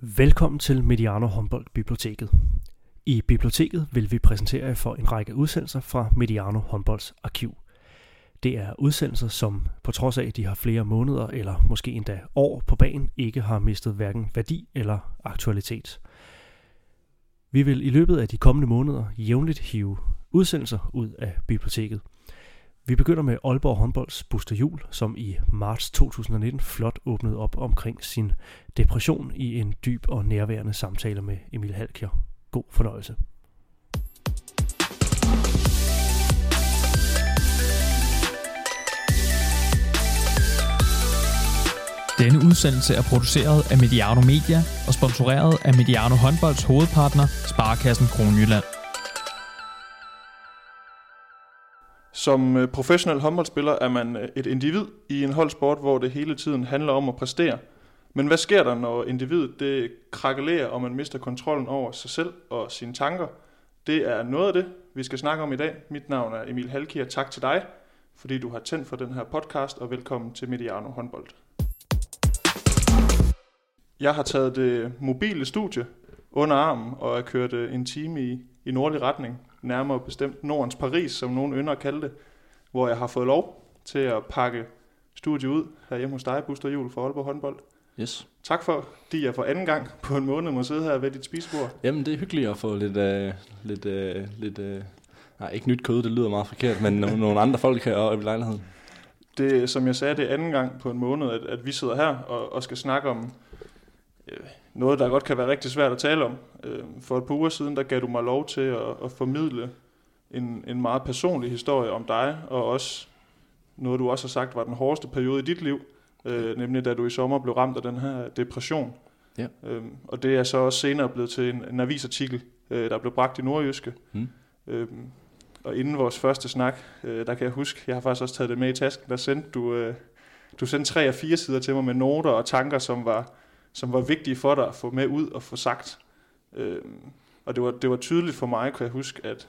Velkommen til Mediano Håndbold Biblioteket. I biblioteket vil vi præsentere jer for en række udsendelser fra Mediano Håndbolds arkiv. Det er udsendelser, som på trods af, at de har flere måneder eller måske endda år på banen, ikke har mistet hverken værdi eller aktualitet. Vi vil i løbet af de kommende måneder jævnligt hive udsendelser ud af biblioteket. Vi begynder med Aalborg håndbolds Buster Jul, som i marts 2019 flot åbnede op omkring sin depression i en dyb og nærværende samtale med Emil Halkjer. God fornøjelse. Denne udsendelse er produceret af Mediano Media og sponsoreret af Mediano Håndbolds hovedpartner, Sparkassen Kronjylland. Som øh, professionel håndboldspiller er man øh, et individ i en holdsport, hvor det hele tiden handler om at præstere. Men hvad sker der, når individet det krakelerer, og man mister kontrollen over sig selv og sine tanker? Det er noget af det, vi skal snakke om i dag. Mit navn er Emil Halkier. Tak til dig, fordi du har tændt for den her podcast, og velkommen til Mediano Håndbold. Jeg har taget det mobile studie under armen og er kørt øh, en time i, i nordlig retning, nærmere bestemt Nordens Paris, som nogen ynder at kalde det, hvor jeg har fået lov til at pakke studiet ud herhjemme hos dig, Buster Jul for Aalborg Håndbold. Yes. Tak for, at jeg for anden gang på en måned må sidde her ved dit spisebord. Jamen, det er hyggeligt at få lidt, uh, lidt, uh, lidt uh, nej, ikke nyt kød, det lyder meget forkert, men nogle, andre folk her i lejligheden. Det, som jeg sagde, det er anden gang på en måned, at, at vi sidder her og, og skal snakke om øh, noget, der godt kan være rigtig svært at tale om. Øh, for et par uger siden, der gav du mig lov til at, at formidle en, en meget personlig historie om dig, og også noget, du også har sagt var den hårdeste periode i dit liv, øh, nemlig da du i sommer blev ramt af den her depression. Ja. Øhm, og det er så også senere blevet til en, en avisartikel, øh, der blev bragt i Nordjyske. Mm. Øhm, og inden vores første snak, øh, der kan jeg huske, jeg har faktisk også taget det med i tasken, der sendte du, øh, du sendte tre af fire sider til mig med noter og tanker, som var, som var vigtige for dig at få med ud og få sagt. Øh, og det var, det var tydeligt for mig, kan jeg huske, at,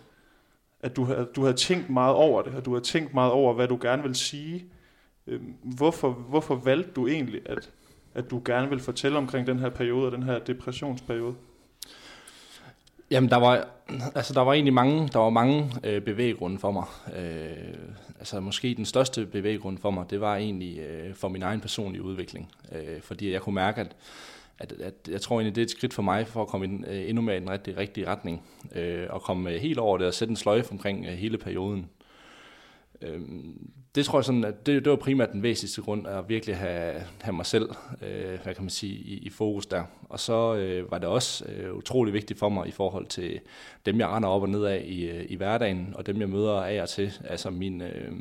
at du, havde, du havde tænkt meget over det, og du havde tænkt meget over, hvad du gerne vil sige. Øh, hvorfor, hvorfor valgte du egentlig, at, at du gerne vil fortælle omkring den her periode, og den her depressionsperiode? Jamen, der var, altså, der var egentlig mange, der var mange øh, bevæggrunde for mig. Øh, altså, måske den største bevæggrund for mig, det var egentlig øh, for min egen personlige udvikling. Øh, fordi jeg kunne mærke, at, at, at jeg tror egentlig, det er et skridt for mig for at komme ind, øh, endnu mere i den rigtige, rigtige retning. Øh, og komme øh, helt over det og sætte en sløjfe omkring øh, hele perioden. Øh, det tror jeg sådan, at det, det var primært den væsentligste grund, at virkelig have, have mig selv, øh, hvad kan man sige, i, i fokus der. Og så øh, var det også øh, utrolig vigtigt for mig i forhold til dem, jeg render op og ned af i, øh, i hverdagen, og dem, jeg møder af og til. Altså min, øh,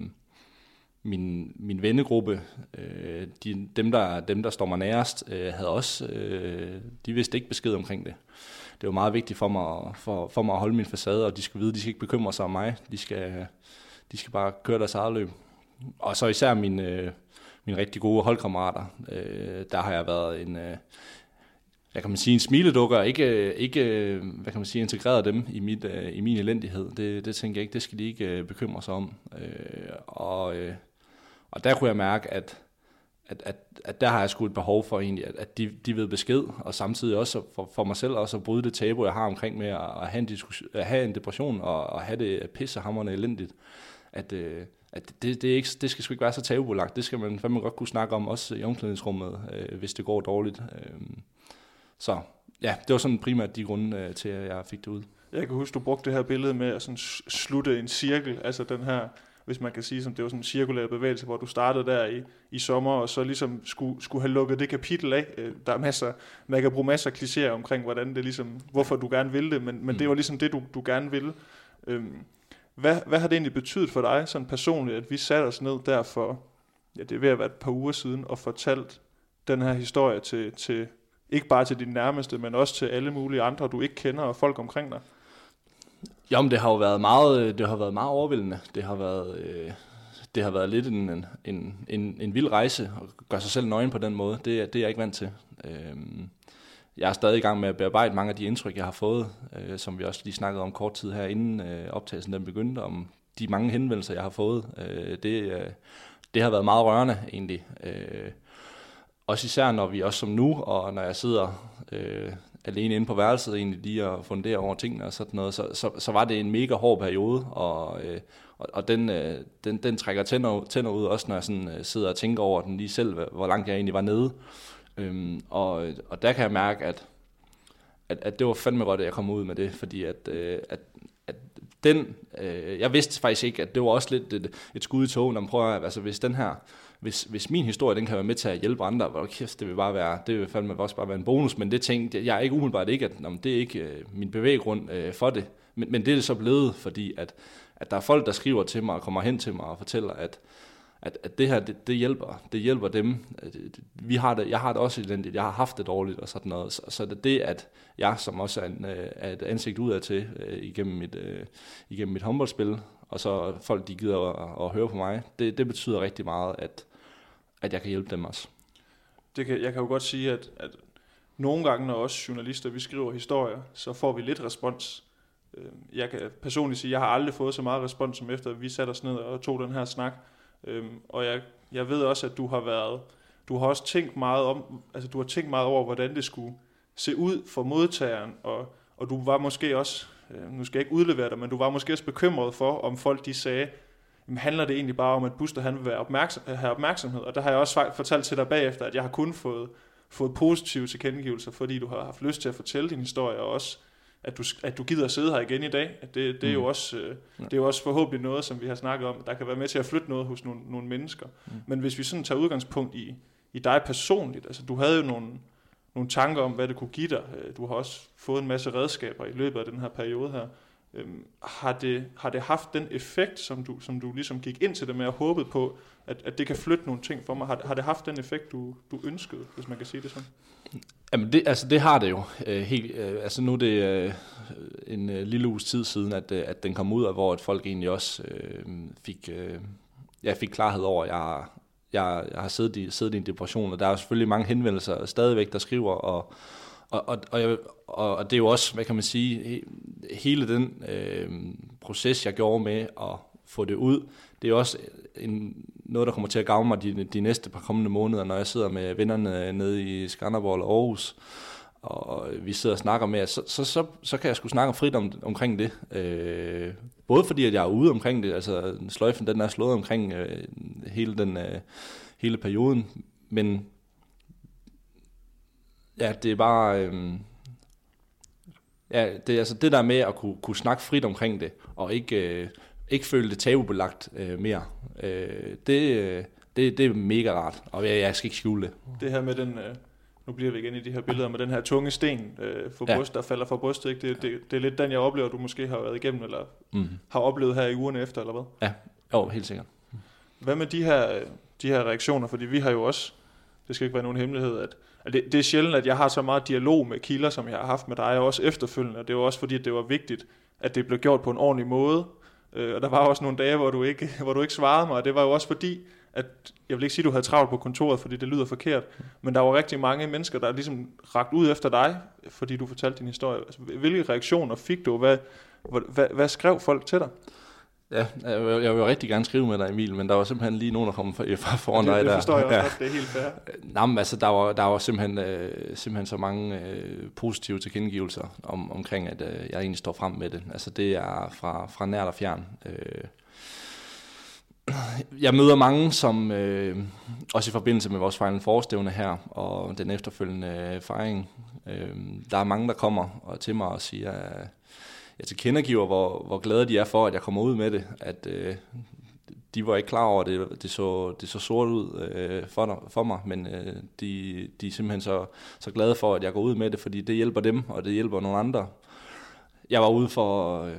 min, min vennegruppe, øh, de, dem, der, dem, der står mig nærest, øh, havde også, øh, de vidste ikke besked omkring det. Det var meget vigtigt for mig, for, for mig at holde min facade, og de skal vide, at de skal ikke bekymre sig om mig. De skal, de skal bare køre deres eget løb og så især mine, øh, mine rigtig gode holdkammerater. Øh, der har jeg været en, øh, hvad kan man sige, en smiledukker, ikke, øh, ikke øh, hvad kan man sige, integreret dem i, mit, øh, i min elendighed. Det, det tænker jeg ikke, det skal de ikke øh, bekymre sig om. Øh, og, øh, og der kunne jeg mærke, at, at, at, at der har jeg sgu et behov for egentlig, at, at de, de ved besked, og samtidig også for, for mig selv også at bryde det tabu, jeg har omkring med at, at, have, en diskussion, at have en depression og, at have det pissehammerende elendigt. At, øh, at det, det, er ikke, det skal sgu ikke være så tabubelagt. Det skal man fandme godt kunne snakke om, også i omklædningsrummet, øh, hvis det går dårligt. Øh, så ja, det var sådan primært de grunde øh, til, at jeg fik det ud. Jeg kan huske, du brugte det her billede med at sådan slutte en cirkel, altså den her, hvis man kan sige, som det var sådan en cirkulær bevægelse, hvor du startede der i, i sommer, og så ligesom skulle, skulle have lukket det kapitel af. Øh, der er masser, man kan bruge masser af klichéer omkring, hvordan det ligesom, hvorfor du gerne vil det, men, men mm. det var ligesom det, du, du gerne ville. Øhm, hvad, hvad har det egentlig betydet for dig sådan personligt, at vi satte os ned der for, ja det er ved at være et par uger siden, og fortalt den her historie til, til ikke bare til din nærmeste, men også til alle mulige andre, du ikke kender, og folk omkring dig? Jamen, det har jo været meget, øh, det har været meget overvældende. Det har været, øh, det har været lidt en, en, en, en vild rejse at gøre sig selv nøgen på den måde. Det, det er jeg ikke vant til. Øh, jeg er stadig i gang med at bearbejde mange af de indtryk, jeg har fået, øh, som vi også lige snakkede om kort tid her inden øh, optagelsen den begyndte, om de mange henvendelser, jeg har fået. Øh, det, øh, det har været meget rørende egentlig. Øh, også især når vi også som nu, og når jeg sidder øh, alene inde på værelset egentlig lige og fundere over tingene og sådan noget, så, så, så var det en mega hård periode, og, øh, og, og den, øh, den, den trækker tænder, tænder ud, også når jeg sådan, øh, sidder og tænker over den lige selv, hvor langt jeg egentlig var nede. Øhm, og, og der kan jeg mærke, at, at, at det var fandme godt, at jeg kom ud med det, fordi at, øh, at, at den, øh, jeg vidste faktisk ikke, at det var også lidt et, et skud i togen, om prøver, altså hvis den her, hvis, hvis min historie, den kan være med til at hjælpe andre, hvor kæft, det vil bare være, det vil fandme også bare være en bonus, men det tænkte jeg er ikke umiddelbart ikke, at jamen, det er ikke øh, min bevæggrund øh, for det, men, men det er det så blevet, fordi at, at der er folk, der skriver til mig og kommer hen til mig og fortæller, at at, at det her, det, det, hjælper, det hjælper dem. Vi har det, jeg har det også elendigt, jeg har haft det dårligt og sådan noget. Så, så det, det, at jeg, som også er, en, øh, er et ansigt udad til øh, igennem, mit, øh, igennem mit håndboldspil, og så folk, de gider at, at høre på mig, det, det betyder rigtig meget, at, at jeg kan hjælpe dem også. Det kan, jeg kan jo godt sige, at, at nogle gange, når os journalister vi skriver historier, så får vi lidt respons. Øh, jeg kan personligt sige, at jeg har aldrig fået så meget respons, som efter vi satte os ned og tog den her snak. Øhm, og jeg, jeg ved også, at du har været, du har også tænkt meget om, altså du har tænkt meget over, hvordan det skulle se ud for modtageren, og, og du var måske også, øh, nu skal jeg ikke udlevere dig, men du var måske også bekymret for, om folk de sagde, jamen, handler det egentlig bare om, at Buster han vil være opmærksom, have opmærksomhed? Og der har jeg også fortalt til dig bagefter, at jeg har kun fået, fået positive tilkendegivelser, fordi du har haft lyst til at fortælle din historie, og også at du, at du gider at sidde her igen i dag. At det, det, er jo mm. også, øh, det er jo også forhåbentlig noget, som vi har snakket om, der kan være med til at flytte noget hos nogle, nogle mennesker. Mm. Men hvis vi sådan tager udgangspunkt i, i dig personligt, altså du havde jo nogle, nogle tanker om, hvad det kunne give dig. Øh, du har også fået en masse redskaber i løbet af den her periode her. Øhm, har, det, har det haft den effekt, som du, som du ligesom gik ind til det med at håbe på, at, at det kan flytte nogle ting for mig? Har, har det haft den effekt, du, du ønskede, hvis man kan sige det sådan? Jamen det, altså det har det jo. Øh, helt, øh, altså nu er det øh, en øh, lille uges tid siden, at, øh, at den kom ud, og hvor at folk egentlig også øh, fik, øh, jeg fik klarhed over, at jeg, jeg, jeg har siddet i, siddet i en depression, og der er jo selvfølgelig mange henvendelser stadigvæk, der skriver, og, og, og, og, jeg, og, og det er jo også, hvad kan man sige, hele den øh, proces, jeg gjorde med at få det ud, det er også en, noget, der kommer til at gavne mig de, de næste par kommende måneder, når jeg sidder med vennerne nede i Skanderborg og Aarhus, og vi sidder og snakker med, så, så, så, så kan jeg sgu snakke frit om, omkring det. Øh, både fordi, at jeg er ude omkring det, altså sløjfen den er slået omkring øh, hele, den, øh, hele perioden, men ja, det er bare... Øh, ja, det er altså det der med at kunne, kunne snakke frit omkring det, og ikke... Øh, ikke føle det tabubelagt øh, mere. Øh, det, øh, det, det er mega rart, og jeg, jeg skal ikke skjule det. Det her med den, øh, nu bliver vi igen i de her billeder, med den her tunge sten øh, for ja. bryst, der falder fra brystet, ikke? Det, det, det er lidt den, jeg oplever, du måske har været igennem, eller mm. har oplevet her i ugerne efter, eller hvad? Ja, jo, helt sikkert. Hvad med de her, de her reaktioner? Fordi vi har jo også, det skal ikke være nogen hemmelighed, at, at det, det er sjældent, at jeg har så meget dialog med kilder, som jeg har haft med dig, og også efterfølgende. Og det var også fordi, at det var vigtigt, at det blev gjort på en ordentlig måde, Øh, og der var også nogle dage, hvor du, ikke, hvor du ikke svarede mig, og det var jo også fordi, at jeg vil ikke sige, at du havde travlt på kontoret, fordi det lyder forkert, men der var rigtig mange mennesker, der ligesom rakt ud efter dig, fordi du fortalte din historie. Altså, hvilke reaktioner fik du? Hvad, hvad, hvad skrev folk til dig? Ja, jeg vil, jeg vil rigtig gerne skrive med dig, Emil, men der var simpelthen lige nogen, der kom fra, fra foran det, dig der. Det forstår jeg også ja. godt, det er helt fair. Nå, men altså, der var, der var simpelthen, øh, simpelthen så mange øh, positive tilkendegivelser om, omkring, at øh, jeg egentlig står frem med det. Altså, det er fra, fra nært og fjern. Øh, jeg møder mange, som øh, også i forbindelse med vores Final Forestævne her, og den efterfølgende fejring, øh, der er mange, der kommer og til mig og siger, at jeg tilkendegiver, hvor, hvor glade de er for, at jeg kommer ud med det. At øh, de var ikke klar over, at det, det, så, det så sort ud øh, for, for mig, men øh, de, de er simpelthen så, så glade for, at jeg går ud med det, fordi det hjælper dem, og det hjælper nogle andre. Jeg var ude for øh,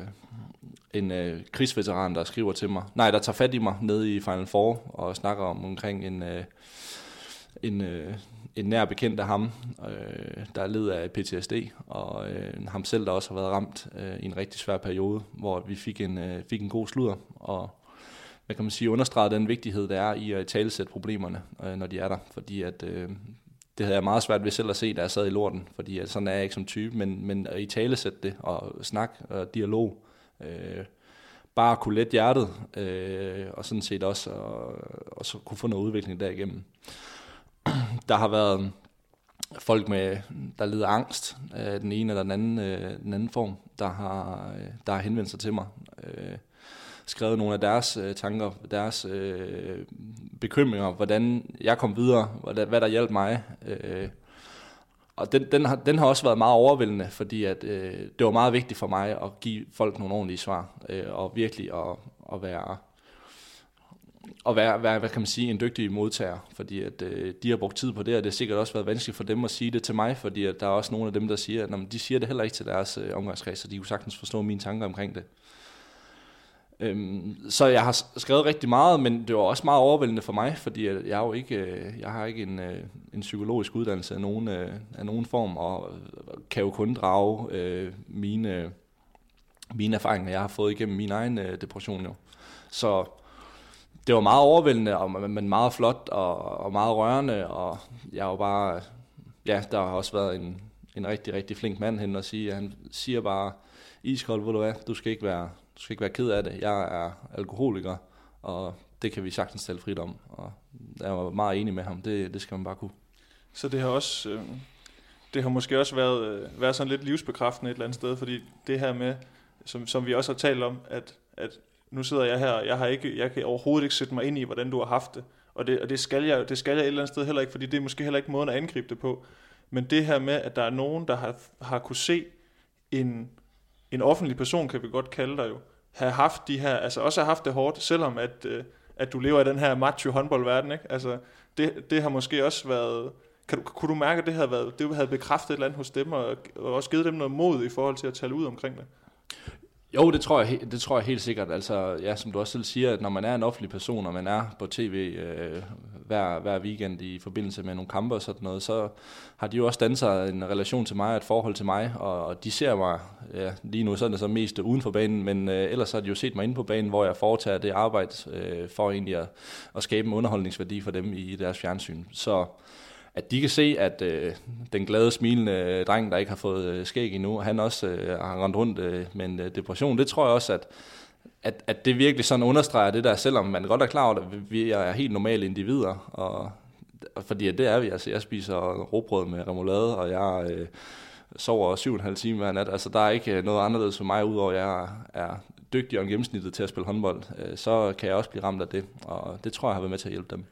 en øh, krigsveteran, der skriver til mig, nej, der tager fat i mig nede i Final Four, og snakker om omkring en, øh, en øh, en nær bekendt af ham, øh, der led af PTSD, og øh, ham selv, der også har været ramt øh, i en rigtig svær periode, hvor vi fik en, øh, fik en god sludder, og hvad kan man sige, understreget den vigtighed, der er i at talesætte problemerne, øh, når de er der, fordi at øh, det havde jeg meget svært ved selv at se, da jeg sad i lorten, fordi at sådan er jeg ikke som type, men, men at i talesætte det, og snak og dialog, øh, bare kunne lette hjertet, øh, og sådan set også, og, og så kunne få noget udvikling derigennem. der har været folk, med, der lider angst af den ene eller den anden, øh, den anden form, der har, øh, der har henvendt sig til mig. Øh, skrevet nogle af deres øh, tanker, deres øh, bekymringer, hvordan jeg kom videre, hvad, hvad der hjalp mig. Øh, og den, den, har, den har også været meget overvældende, fordi at, øh, det var meget vigtigt for mig at give folk nogle ordentlige svar, øh, og virkelig at, at være at være, være, hvad kan man sige, en dygtig modtager, fordi at, øh, de har brugt tid på det, og det har sikkert også været vanskeligt for dem at sige det til mig, fordi at der er også nogle af dem, der siger, at når de siger det heller ikke til deres øh, omgangskreds, så de kunne sagtens forstå mine tanker omkring det. Øhm, så jeg har skrevet rigtig meget, men det var også meget overvældende for mig, fordi jeg, jo ikke, øh, jeg har ikke en, øh, en psykologisk uddannelse af nogen, øh, af nogen form, og kan jo kun drage øh, mine, mine erfaringer, jeg har fået igennem min egen øh, depression jo. Så det var meget overvældende, og, men meget flot og, og meget rørende, og jeg var bare, ja, der har også været en, en rigtig, rigtig flink mand hen og sige, han siger bare, iskold, hvor du er, du skal ikke være, du skal ikke være ked af det. Jeg er alkoholiker, og det kan vi sagtens tale frit om. Og jeg var meget enig med ham. Det, det skal man bare kunne. Så det har også... Øh, det har måske også været, øh, været sådan lidt livsbekræftende et eller andet sted, fordi det her med, som, som vi også har talt om, at, at nu sidder jeg her, jeg, har ikke, jeg kan overhovedet ikke sætte mig ind i, hvordan du har haft det. Og det, og det, skal jeg, det skal jeg et eller andet sted heller ikke, fordi det er måske heller ikke måden at angribe det på. Men det her med, at der er nogen, der har, har kunne se en, en offentlig person, kan vi godt kalde dig jo, have haft de her, altså også have haft det hårdt, selvom at, øh, at du lever i den her macho håndboldverden, ikke? Altså, det, det har måske også været, kan du, kunne du mærke, at det havde, været, det havde bekræftet et eller andet hos dem, og, og også givet dem noget mod i forhold til at tale ud omkring det? Jo, det tror, jeg, det tror jeg helt sikkert. Altså, ja, som du også selv siger, at når man er en offentlig person, og man er på tv øh, hver, hver weekend i forbindelse med nogle kampe og sådan noget, så har de jo også danset en relation til mig, et forhold til mig, og, og de ser mig ja, lige nu, sådan det så mest uden for banen, men øh, ellers har de jo set mig inde på banen, hvor jeg foretager det arbejde øh, for egentlig at, at skabe en underholdningsværdi for dem i deres fjernsyn. Så at de kan se, at øh, den glade, smilende øh, dreng, der ikke har fået øh, skæg endnu, han også øh, har rendt rundt øh, med en øh, depression. Det tror jeg også, at, at, at det virkelig sådan understreger det der, selvom man godt er klar over, at vi er helt normale individer, og, og fordi det er vi. Altså, jeg spiser råbrød med remoulade, og jeg øh, sover syv og en halv time hver nat. Altså, der er ikke øh, noget anderledes for mig, udover at jeg er dygtigere end gennemsnittet til at spille håndbold. Øh, så kan jeg også blive ramt af det, og det tror jeg har været med til at hjælpe dem.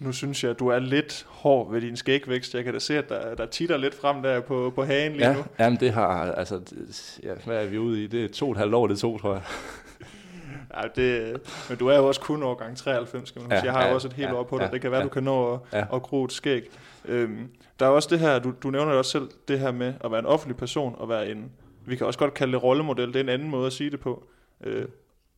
Nu synes jeg, at du er lidt hård ved din skægvækst. Jeg kan da se, at der, der titter lidt frem der på, på hagen lige ja, nu. Jamen det har, altså, ja, hvad er vi ude i? Det er to og et halvt år, det to, tror jeg. Ja, det, men du er jo også kun årgang 93, skal man ja, sige. Jeg har ja, også et helt ja, år på dig. Ja, det kan være, ja, du kan nå at, ja. at gro et skæg. Øhm, der er også det her, du, du nævner det også selv, det her med at være en offentlig person og være en, vi kan også godt kalde det rollemodel, det er en anden måde at sige det på. Øh,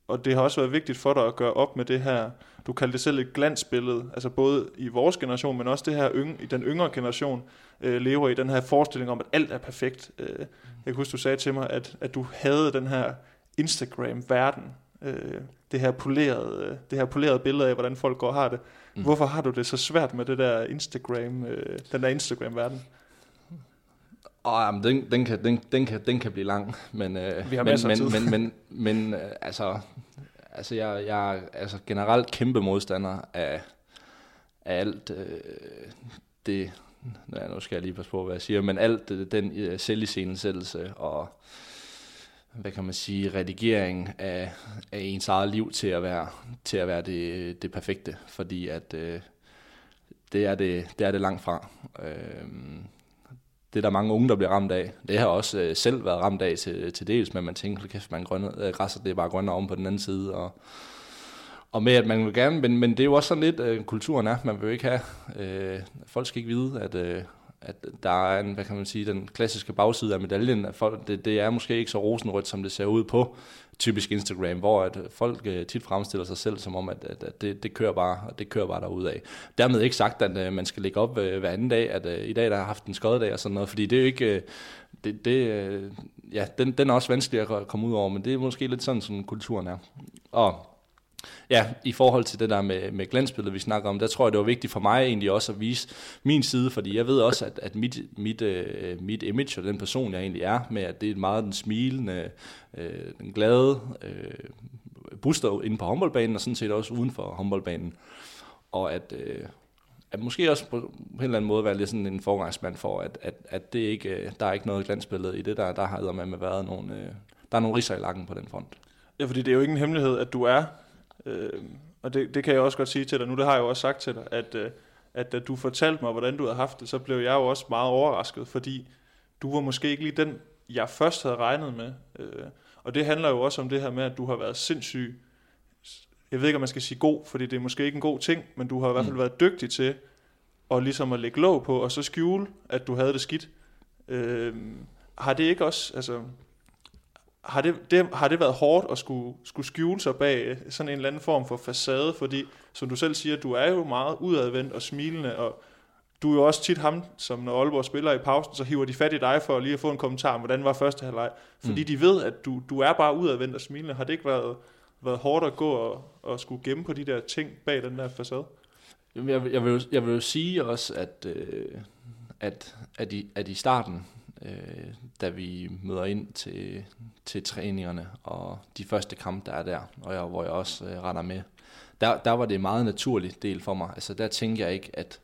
og det har også været vigtigt for dig at gøre op med det her, du kaldte det selv et glansbillede, altså både i vores generation, men også det her yng, i den yngre generation, øh, lever i den her forestilling om, at alt er perfekt. Øh, jeg kan huske, du sagde til mig, at, at du havde den her Instagram-verden, øh, det her polerede, øh, det her polerede billede af, hvordan folk går og har det. Mm. Hvorfor har du det så svært med det der Instagram, øh, den der Instagram-verden? Oh, jamen, den, den, kan, den, den, kan, den kan blive lang, men, øh, Vi har men, men, men, men, men, øh, altså, altså, jeg, jeg er altså, generelt kæmpe modstander af, af alt øh, det, ja, nu skal jeg lige passe på, hvad jeg siger, men alt det, den øh, selviscenesættelse og hvad kan man sige, redigering af, af ens eget liv til at være, til at være det, det perfekte, fordi at øh, det, er det, det er det langt fra. Øh, det er der mange unge, der bliver ramt af. Det har også øh, selv været ramt af til, til dels, men man tænker, kæft, man grønne, øh, græsser, det er bare grønnere om på den anden side. Og, og med, at man vil gerne, men, men det er jo også sådan lidt, øh, kulturen er, man vil jo ikke have, øh, folk skal ikke vide, at, øh, at der er en, hvad kan man sige, den klassiske bagside af medaljen, at folk, det, det er måske ikke så rosenrødt, som det ser ud på typisk Instagram, hvor at øh, folk øh, tit fremstiller sig selv som om, at, at, at det, det, kører bare, det kører bare derudad. Dermed ikke sagt, at øh, man skal lægge op øh, hver anden dag, at uh, i dag der har haft en skoddag og sådan noget, fordi det er jo ikke, det, det, ja, den, den er også vanskelig at komme ud over, men det er måske lidt sådan, som kulturen er. Og Ja, i forhold til det der med, med glansbilledet, vi snakker om, der tror jeg, det var vigtigt for mig egentlig også at vise min side, fordi jeg ved også, at, at mit, mit, øh, mit image og den person, jeg egentlig er, med at det er meget den smilende, øh, den glade øh, booster inde på håndboldbanen, og sådan set også uden for håndboldbanen. Og at, øh, at måske også på en eller anden måde være lidt sådan en forgangsmand for, at, at, at det ikke, øh, der er ikke noget glansbillede i det, der, der har med været nogle, øh, der er nogle riser i lakken på den front. Ja, fordi det er jo ikke en hemmelighed, at du er, øh, og det, det kan jeg også godt sige til dig nu, det har jeg jo også sagt til dig, at, øh, at da du fortalte mig, hvordan du havde haft det, så blev jeg jo også meget overrasket, fordi du var måske ikke lige den, jeg først havde regnet med. Øh, og det handler jo også om det her med, at du har været sindssyg, jeg ved ikke, om man skal sige god, fordi det er måske ikke en god ting, men du har i hvert fald mm. været dygtig til at ligesom at lægge låg på, og så skjule, at du havde det skidt. Øh, har det ikke også, altså, har det, det, har det været hårdt at skulle, skulle skjule sig bag sådan en eller anden form for facade, fordi som du selv siger, du er jo meget udadvendt og smilende, og du er jo også tit ham, som når Aalborg spiller i pausen, så hiver de fat i dig for lige at få en kommentar om, hvordan var første halvleg. Fordi mm. de ved, at du, du er bare udadvendt og smilende. Har det ikke været, været hårdt at gå og, og skulle gemme på de der ting bag den der facade? Jeg, jeg, vil, jeg vil jo sige også, at, øh, at, at, i, at i starten, øh, da vi møder ind til, til træningerne og de første kampe, der er der, og jeg, hvor jeg også øh, render med, der, der var det en meget naturlig del for mig. Altså der tænkte jeg ikke, at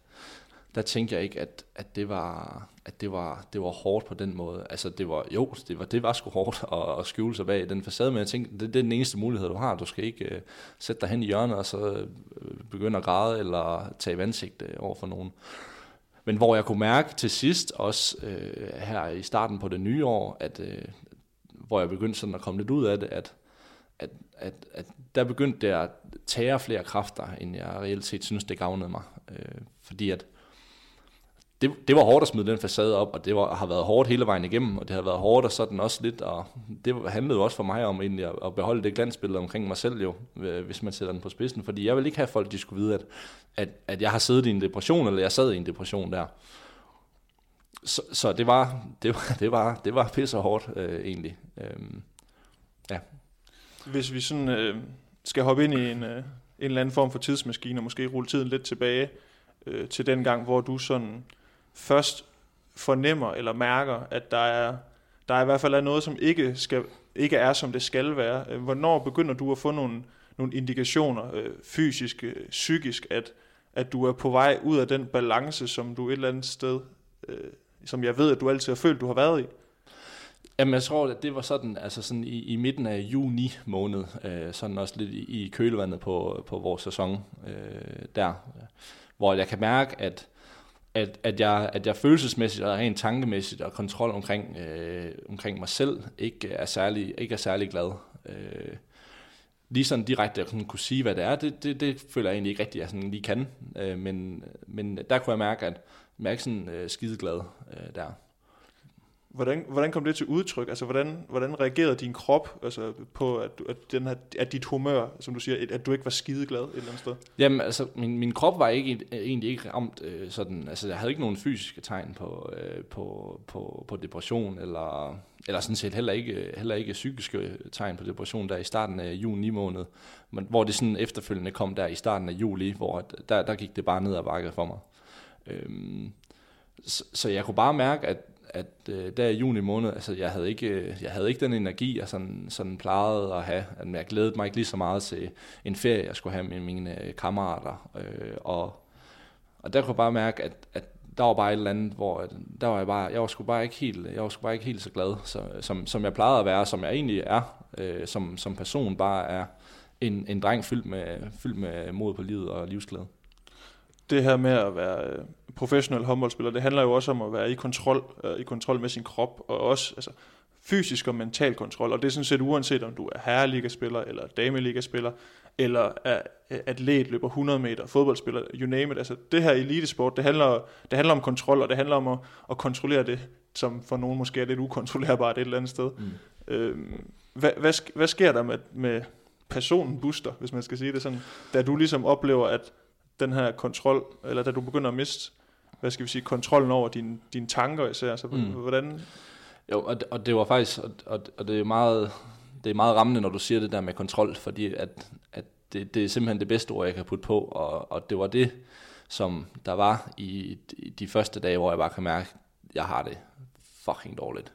der tænkte jeg ikke, at, at, det, var, at det, var, det var hårdt på den måde. Altså det var, jo, det var, det var sgu hårdt at, at skjule sig bag den facade, men jeg tænkte, det, det er den eneste mulighed, du har. Du skal ikke øh, sætte dig hen i hjørnet og så øh, begynde at græde eller tage vansigt uh, øh, over for nogen. Men hvor jeg kunne mærke til sidst, også øh, her i starten på det nye år, at, øh, hvor jeg begyndte sådan at komme lidt ud af det, at, at, at, at der begyndte det at tage flere kræfter, end jeg reelt set synes, det gavnede mig. Øh, fordi at det, det var hårdt at smide den facade op, og det var, har været hårdt hele vejen igennem, og det har været hårdt og sådan også lidt, og det handlede også for mig om egentlig at, at beholde det glansbillede omkring mig selv jo, øh, hvis man sætter den på spidsen, fordi jeg vil ikke have folk, de skulle vide, at, at, at jeg har siddet i en depression, eller jeg sad i en depression der. Så, så det var, det var, det var, det var pisse hårdt øh, egentlig. Øhm, ja. Hvis vi sådan øh, skal hoppe ind i en, øh, en eller anden form for tidsmaskine, og måske rulle tiden lidt tilbage øh, til den gang, hvor du sådan først fornemmer eller mærker, at der er, der er i hvert fald er noget, som ikke, skal, ikke er, som det skal være. Øh, hvornår begynder du at få nogle, nogle indikationer, øh, fysisk, øh, psykisk, at, at du er på vej ud af den balance, som du et eller andet sted, øh, som jeg ved, at du altid har følt, du har været i? Jamen, jeg tror, at det var sådan, altså sådan i, i midten af juni måned, øh, sådan også lidt i, i kølevandet på, på vores sæson øh, der, hvor jeg kan mærke, at at, at, jeg, at jeg følelsesmæssigt og rent tankemæssigt og kontrol omkring, øh, omkring mig selv ikke er særlig, ikke er særlig glad. Øh, lige sådan direkte at kunne sige, hvad det er, det, det, det føler jeg egentlig ikke rigtigt, at jeg sådan lige kan. Øh, men, men der kunne jeg mærke, at jeg er ikke sådan øh, skideglad øh, der. Hvordan, hvordan kom det til udtryk? Altså, hvordan, hvordan reagerede din krop altså, på, at, at, den her, at dit humør, som du siger, at du ikke var skideglad et eller andet sted? Jamen, altså, min, min krop var ikke, egentlig ikke ramt øh, sådan, altså, jeg havde ikke nogen fysiske tegn på, øh, på, på, på depression, eller, eller sådan set heller ikke, heller ikke psykiske tegn på depression der i starten af juni måned, men hvor det sådan efterfølgende kom der i starten af juli, hvor der, der gik det bare ned ad bakke for mig. Øhm, så, så jeg kunne bare mærke, at at øh, der i juni måned, altså jeg havde ikke, øh, jeg havde ikke den energi, jeg sådan, sådan plejede at have. At jeg glædede mig ikke lige så meget til en ferie, jeg skulle have med mine øh, kammerater. Øh, og, og der kunne jeg bare mærke, at, at der var bare et eller andet, hvor der var jeg bare, jeg var sgu bare ikke helt, jeg var sgu bare ikke helt så glad, så, som, som jeg plejede at være, som jeg egentlig er, øh, som, som person bare er en, en dreng fyldt med, fyldt med mod på livet og livsglæde det her med at være øh, professionel håndboldspiller, det handler jo også om at være i kontrol, øh, i kontrol med sin krop, og også altså, fysisk og mental kontrol, og det er sådan set uanset om du er herreligaspiller, eller dameligaspiller, eller er atlet, løber 100 meter, fodboldspiller, you name it. Altså, det her elitesport, det handler, det handler om kontrol, og det handler om at, at kontrollere det, som for nogen måske er lidt ukontrollerbart et eller andet sted. Mm. Øhm, hvad, hvad, hvad sker der med, med personen Buster, hvis man skal sige det sådan, da du ligesom oplever, at den her kontrol, eller da du begynder at miste, hvad skal vi sige, kontrollen over dine, dine tanker især, så mm. hvordan... Jo, og, og det var faktisk, og, og, og det er meget, det er meget rammende, når du siger det der med kontrol, fordi at, at det, det er simpelthen det bedste ord, jeg kan putte på, og, og det var det, som der var i, i de første dage, hvor jeg bare kan mærke, at jeg har det fucking dårligt.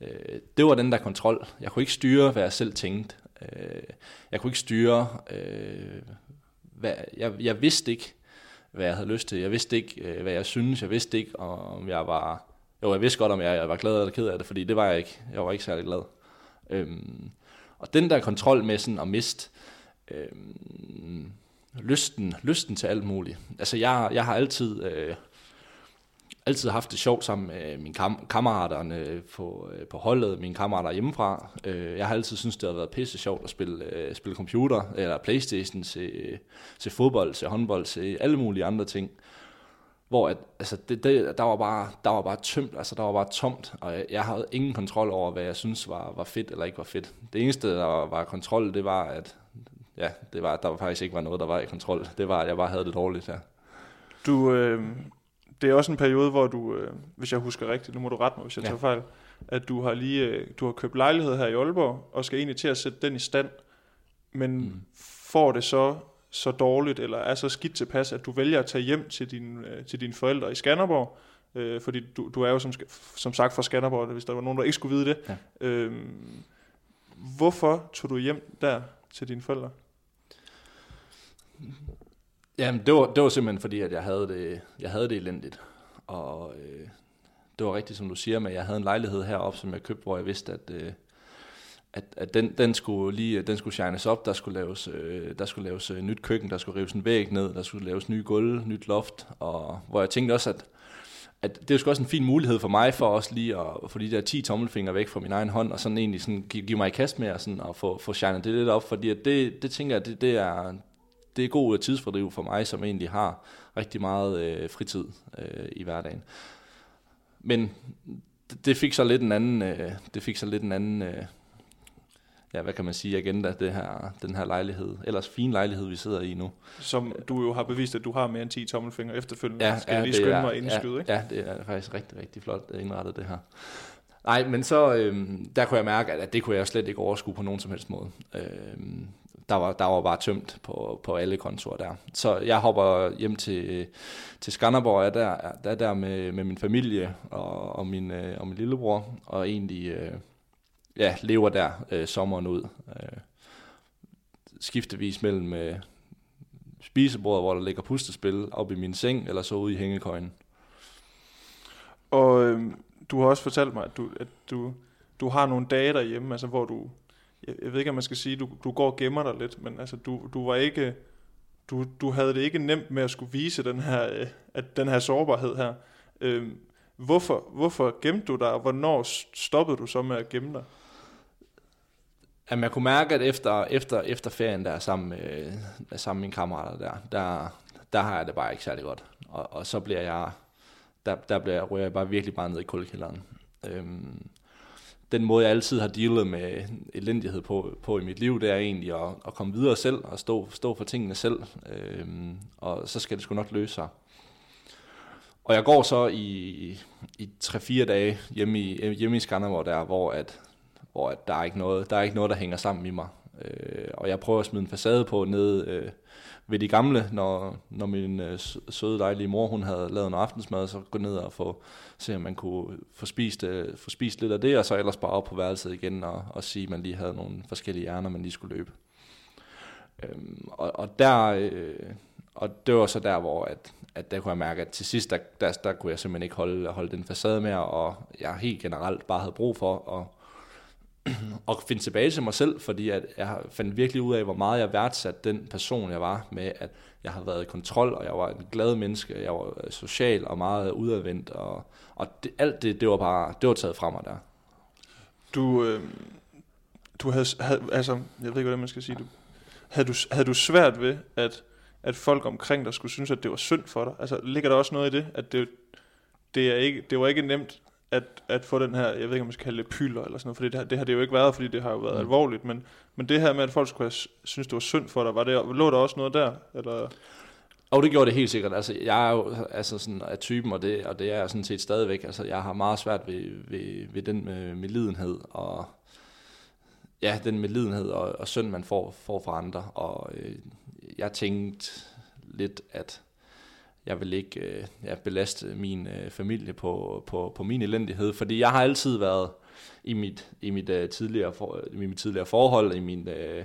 Øh, det var den der kontrol. Jeg kunne ikke styre, hvad jeg selv tænkte. Øh, jeg kunne ikke styre, øh, hvad, jeg, jeg vidste ikke, hvad jeg havde lyst til. Jeg vidste ikke, øh, hvad jeg synes. Jeg vidste ikke, om jeg var... Jo, jeg vidste godt, om jeg, jeg var glad eller ked af det, fordi det var jeg ikke. Jeg var ikke særlig glad. Øhm, og den der kontrol med sådan at miste øhm, lysten, lysten til alt muligt. Altså, jeg, jeg har altid... Øh, altid haft det sjovt sammen med øh, mine kam- kammeraterne øh, på, øh, på holdet, mine kammerater hjemmefra. Jeg har altid syntes, det har været pisse sjovt at spille, spille computer, eller Playstation, til, til fodbold, til håndbold, til alle mulige andre ting. Hvor at, altså det, det, der, var bare, der var bare tømt, altså der var bare tomt, og jeg, jeg havde ingen kontrol over, hvad jeg synes var, var fedt eller ikke var fedt. Det eneste, der var, var kontrol, det var, at ja, det var, der var faktisk ikke var noget, der var i kontrol. Det var, at jeg bare havde det dårligt. Ja. Du, øh, det er også en periode, hvor du, øh, hvis jeg husker rigtigt, nu må du rette mig, hvis jeg ja. tager fejl, at du har lige øh, du har købt lejlighed her i Aalborg, og skal egentlig til at sætte den i stand, men mm. får det så så dårligt, eller er så skidt tilpas, at du vælger at tage hjem til, din, øh, til dine forældre i Skanderborg, øh, fordi du, du er jo som, som sagt fra Skanderborg, hvis der var nogen, der ikke skulle vide det. Ja. Øh, hvorfor tog du hjem der til dine forældre? Jamen, det var, det var simpelthen fordi, at jeg havde det, jeg havde det elendigt. Og øh, det var rigtigt, som du siger, men jeg havde en lejlighed heroppe, som jeg købte, hvor jeg vidste, at, øh, at, at den, den, skulle lige, den skulle shines op, der skulle laves, øh, der skulle laves øh, nyt køkken, der skulle rives en væg ned, der skulle laves nye gulv, nyt loft, og hvor jeg tænkte også, at, at det var også en fin mulighed for mig for også lige at få de der 10 tommelfingre væk fra min egen hånd, og sådan egentlig sådan give, give mig i kast med at, sådan, at få, få shinet det lidt op, fordi at det, det tænker jeg, det, det er, det er god tidsfordriv for mig, som egentlig har rigtig meget øh, fritid øh, i hverdagen. Men det, fik så lidt en anden, øh, det fik så lidt en anden, øh, ja, hvad kan man sige, agenda, det her, den her lejlighed, ellers fin lejlighed, vi sidder i nu. Som du jo har bevist, at du har mere end 10 tommelfingre efterfølgende. Ja, Skal ja, jeg lige skynde mig indskyde, ja, ikke? Ja, det er faktisk rigtig, rigtig flot indrettet, det her. Nej, men så, øh, der kunne jeg mærke, at, at det kunne jeg slet ikke overskue på nogen som helst måde. Øh, der var, der var bare tømt på, på alle kontorer der. Så jeg hopper hjem til, til Skanderborg, er der, er der med, med min familie og, og, min, øh, og min lillebror, og egentlig øh, ja, lever der øh, sommeren ud. Øh, skiftevis mellem øh, spisebordet, hvor der ligger pustespil, op i min seng, eller så ude i hængekøjen. Og øh, du har også fortalt mig, at du, at du, du har nogle dage derhjemme, altså hvor du jeg, jeg ved ikke, om man skal sige, du, du går og gemmer dig lidt, men altså, du, du var ikke, du, du havde det ikke nemt med at skulle vise den her, øh, at den her sårbarhed her. Øh, hvorfor, hvorfor gemte du dig, og hvornår stoppede du så med at gemme dig? Jamen, jeg kunne mærke, at efter, efter, efter ferien der sammen med, sammen med mine kammerater der, der, der har jeg det bare ikke særlig godt. Og, og så bliver jeg, der, der bliver jeg, ryger jeg bare virkelig bare ned i kuldekælderen. Øhm, den måde, jeg altid har dealet med elendighed på, på i mit liv, det er egentlig at, at komme videre selv og stå, stå for tingene selv. Øhm, og så skal det sgu nok løse sig. Og jeg går så i, i 3-4 dage hjemme i, hjemme i Skanderborg der, hvor, at, hvor at der, er ikke noget, der er ikke noget, der hænger sammen i mig. Øh, og jeg prøver at smide en facade på ned øh, ved de gamle, når, når min øh, søde dejlige mor, hun havde lavet en aftensmad, så gå ned og få, se om man kunne få spist, øh, få spist lidt af det, og så ellers bare op på værelset igen og, og sige, at man lige havde nogle forskellige hjerner, man lige skulle løbe. Øh, og, og der, øh, og det var så der, hvor at, at der kunne jeg mærke, at til sidst, der, der, der kunne jeg simpelthen ikke holde, holde den facade mere, og jeg helt generelt bare havde brug for at og finde tilbage til mig selv, fordi at jeg fandt virkelig ud af, hvor meget jeg værdsatte den person, jeg var med, at jeg har været i kontrol, og jeg var en glad menneske, jeg var øh, social og meget udadvendt, og, og det, alt det, det var bare, det var taget fra mig der. Du, øh, du havde, havde, altså, jeg ved ikke, hvordan man skal sige, du, havde, du, havde du svært ved, at, at folk omkring dig skulle synes, at det var synd for dig? Altså, ligger der også noget i det, at det, det, er ikke, det var ikke nemt at, at få den her, jeg ved ikke om man skal kalde det pylder eller sådan noget, fordi det, har, det har det jo ikke været, fordi det har jo været mm. alvorligt, men, men det her med, at folk skulle have synes, det var synd for dig, var det, lå der også noget der? Eller? Og det gjorde det helt sikkert. Altså, jeg er jo altså sådan af typen, og det, og det er jeg sådan set stadigvæk. Altså, jeg har meget svært ved, ved, ved den med, med lidenhed, og ja, den med lidenhed og, og synd, man får, får fra andre. Og øh, jeg tænkte lidt, at jeg vil ikke øh, ja, belaste min øh, familie på, på, på min elendighed, fordi jeg har altid været i mit, i mit, øh, tidligere, for, i mit tidligere forhold, i min, øh,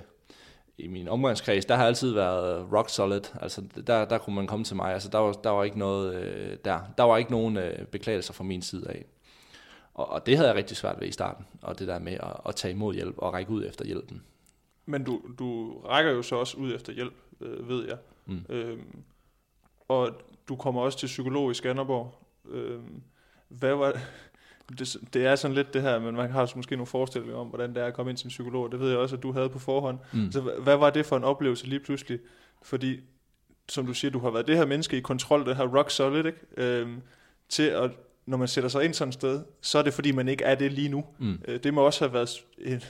i min omgangskreds, der har altid været rock solid. Altså, der, der kunne man komme til mig. Altså, der var, der var ikke noget øh, der. Der var ikke nogen øh, beklagelser fra min side af. Og, og det havde jeg rigtig svært ved i starten. Og det der med at, at tage imod hjælp og række ud efter hjælpen. Men du, du rækker jo så også ud efter hjælp, øh, ved jeg. Mm. Øhm, og du kommer også til psykolog i Skanderborg. Øhm, hvad var, det, det er sådan lidt det her, men man har måske nogle forestillinger om, hvordan det er at komme ind til en psykolog. Det ved jeg også, at du havde på forhånd. Mm. Så hvad, hvad var det for en oplevelse lige pludselig? Fordi, som du siger, du har været det her menneske i kontrol, det her rock solid, ikke? Øhm, til at, når man sætter sig ind sådan et sted, så er det fordi, man ikke er det lige nu. Mm. Øh, det må også have været en,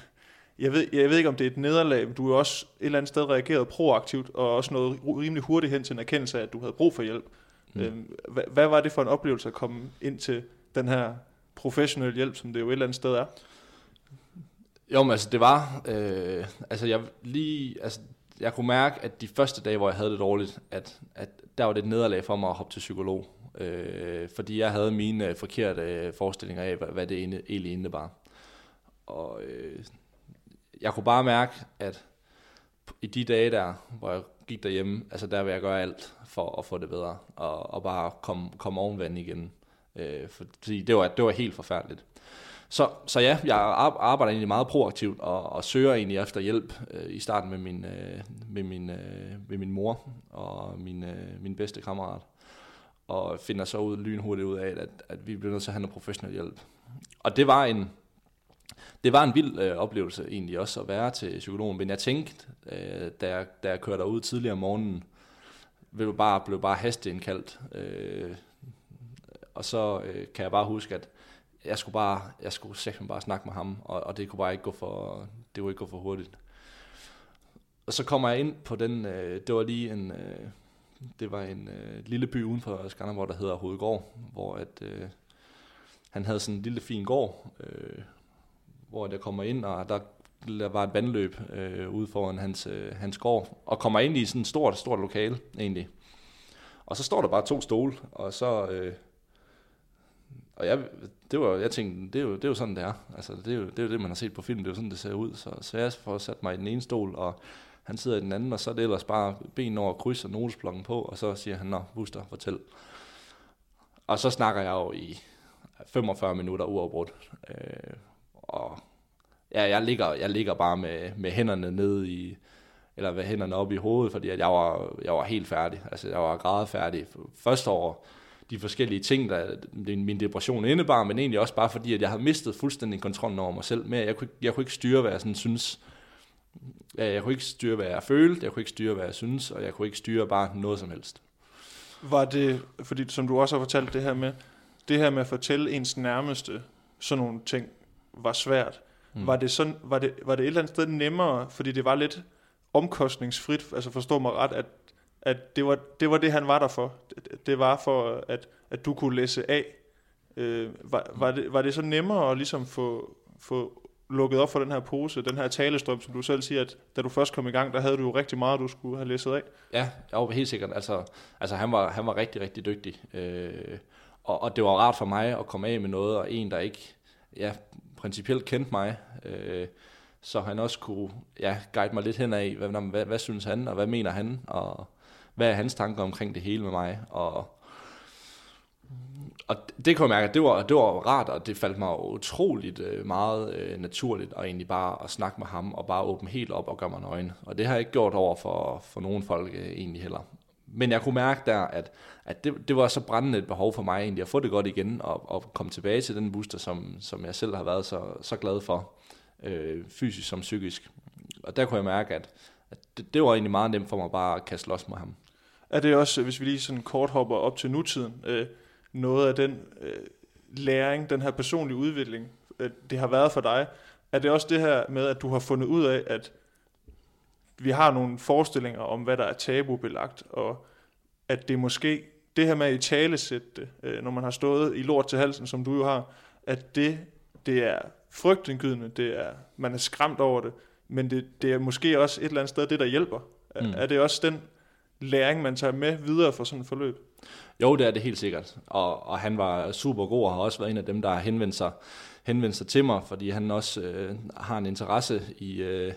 jeg ved, jeg ved ikke, om det er et nederlag, men du er også et eller andet sted reageret proaktivt, og også noget rimelig hurtigt hen til en erkendelse af, at du havde brug for hjælp. Mm. Øhm, hvad, hvad var det for en oplevelse at komme ind til den her professionelle hjælp, som det jo et eller andet sted er? Jo, men altså det var, øh, altså jeg lige, altså jeg kunne mærke, at de første dage, hvor jeg havde det dårligt, at, at der var det et nederlag for mig at hoppe til psykolog. Øh, fordi jeg havde mine øh, forkerte øh, forestillinger af, hvad, hvad det egentlig indebar. Og øh, jeg kunne bare mærke, at i de dage der, hvor jeg gik derhjemme, altså der vil jeg gøre alt for at få det bedre, og, og bare komme, komme ovenvand igen. Øh, fordi det var, det var helt forfærdeligt. Så, så ja, jeg arbejder egentlig meget proaktivt og, og søger egentlig efter hjælp øh, i starten med min, øh, med, min, øh, med min mor og min, øh, min bedste kammerat. Og finder så ud lynhurtigt ud af, at, at vi bliver nødt til at have noget professionel hjælp. Og det var en, det var en vild øh, oplevelse egentlig også at være til psykologen, men jeg tænkte, øh, da, jeg, da jeg kørte derud tidligere om morgenen, blev bare, blev bare hasteindkaldt. Øh, og så øh, kan jeg bare huske, at jeg skulle bare, jeg skulle simpelthen bare snakke med ham, og, og det kunne bare ikke gå for, det kunne ikke gå for hurtigt. Og så kommer jeg ind på den, øh, det var lige en, øh, det var en øh, lille by uden for Skanderborg, der hedder Hovedgård, hvor at, øh, han havde sådan en lille fin gård, øh, hvor jeg kommer ind, og der, der var et vandløb øh, ude foran hans, øh, hans gård, og kommer ind i sådan et stort, stort lokale egentlig. Og så står der bare to stole, og så... Øh, og jeg, det var, jeg tænkte, det er, jo, det er jo sådan, det er. Altså, det, er jo, det er jo det, man har set på film, det er jo sådan, det ser ud. Så, så jeg får sat mig i den ene stol, og han sidder i den anden, og så er det ellers bare ben over kryds og notesblokken på, og så siger han, nå, Buster, fortæl. Og så snakker jeg jo i 45 minutter uafbrudt. Øh, og ja, jeg ligger, jeg ligger bare med, med hænderne ned i, eller med hænderne op i hovedet, fordi at jeg, var, jeg var helt færdig. Altså, jeg var grædefærdig. Første år, de forskellige ting, der min depression indebar, men egentlig også bare fordi, at jeg havde mistet fuldstændig kontrollen over mig selv med, jeg kunne, jeg kunne ikke styre, hvad jeg sådan synes. Jeg kunne ikke styre, hvad jeg følte, jeg kunne ikke styre, hvad jeg synes, og jeg kunne ikke styre bare noget som helst. Var det, fordi som du også har fortalt det her med, det her med at fortælle ens nærmeste sådan nogle ting, var svært. Mm. Var, det sådan, var, det, var det et eller andet sted nemmere, fordi det var lidt omkostningsfrit, altså forstå mig ret, at at det var, det var det, han var der for. Det, det var for, at, at du kunne læse af. Øh, var, var, det, var det så nemmere at ligesom få, få lukket op for den her pose, den her talestrøm, som du selv siger, at da du først kom i gang, der havde du jo rigtig meget, du skulle have læst af? Ja, jeg var helt sikkert. Altså, altså han, var, han var rigtig, rigtig dygtig. Øh, og, og det var rart for mig at komme af med noget, og en, der ikke ja, principielt kendte mig, øh, så han også kunne ja, guide mig lidt hen af, hvad, hvad, hvad synes han, og hvad mener han, og hvad er hans tanker omkring det hele med mig, og, og det kunne jeg mærke, at det var, det var rart, og det faldt mig utroligt øh, meget øh, naturligt, at egentlig bare at snakke med ham, og bare åbne helt op og gøre mig nøgen. Og det har jeg ikke gjort over for, for nogen folk øh, egentlig heller. Men jeg kunne mærke der, at, at det, det var så brændende et behov for mig egentlig at få det godt igen, og, og komme tilbage til den booster, som, som jeg selv har været så, så glad for, øh, fysisk som psykisk. Og der kunne jeg mærke, at, at det, det var egentlig meget nemt for mig bare at kaste los med ham. Er det også, hvis vi lige sådan kort hopper op til nutiden, øh, noget af den øh, læring, den her personlige udvikling, øh, det har været for dig, er det også det her med, at du har fundet ud af, at vi har nogle forestillinger om, hvad der er tabubelagt, og at det måske, det her med at i tale sætte det, øh, når man har stået i lort til halsen, som du jo har, at det, det er frygtindgydende, det er, man er skræmt over det, men det, det er måske også et eller andet sted det, der hjælper. Mm. Er det også den læring, man tager med videre for sådan et forløb? Jo, det er det helt sikkert. Og, og han var super god og har også været en af dem, der har henvendt sig, henvendt sig til mig, fordi han også øh, har en interesse i, øh,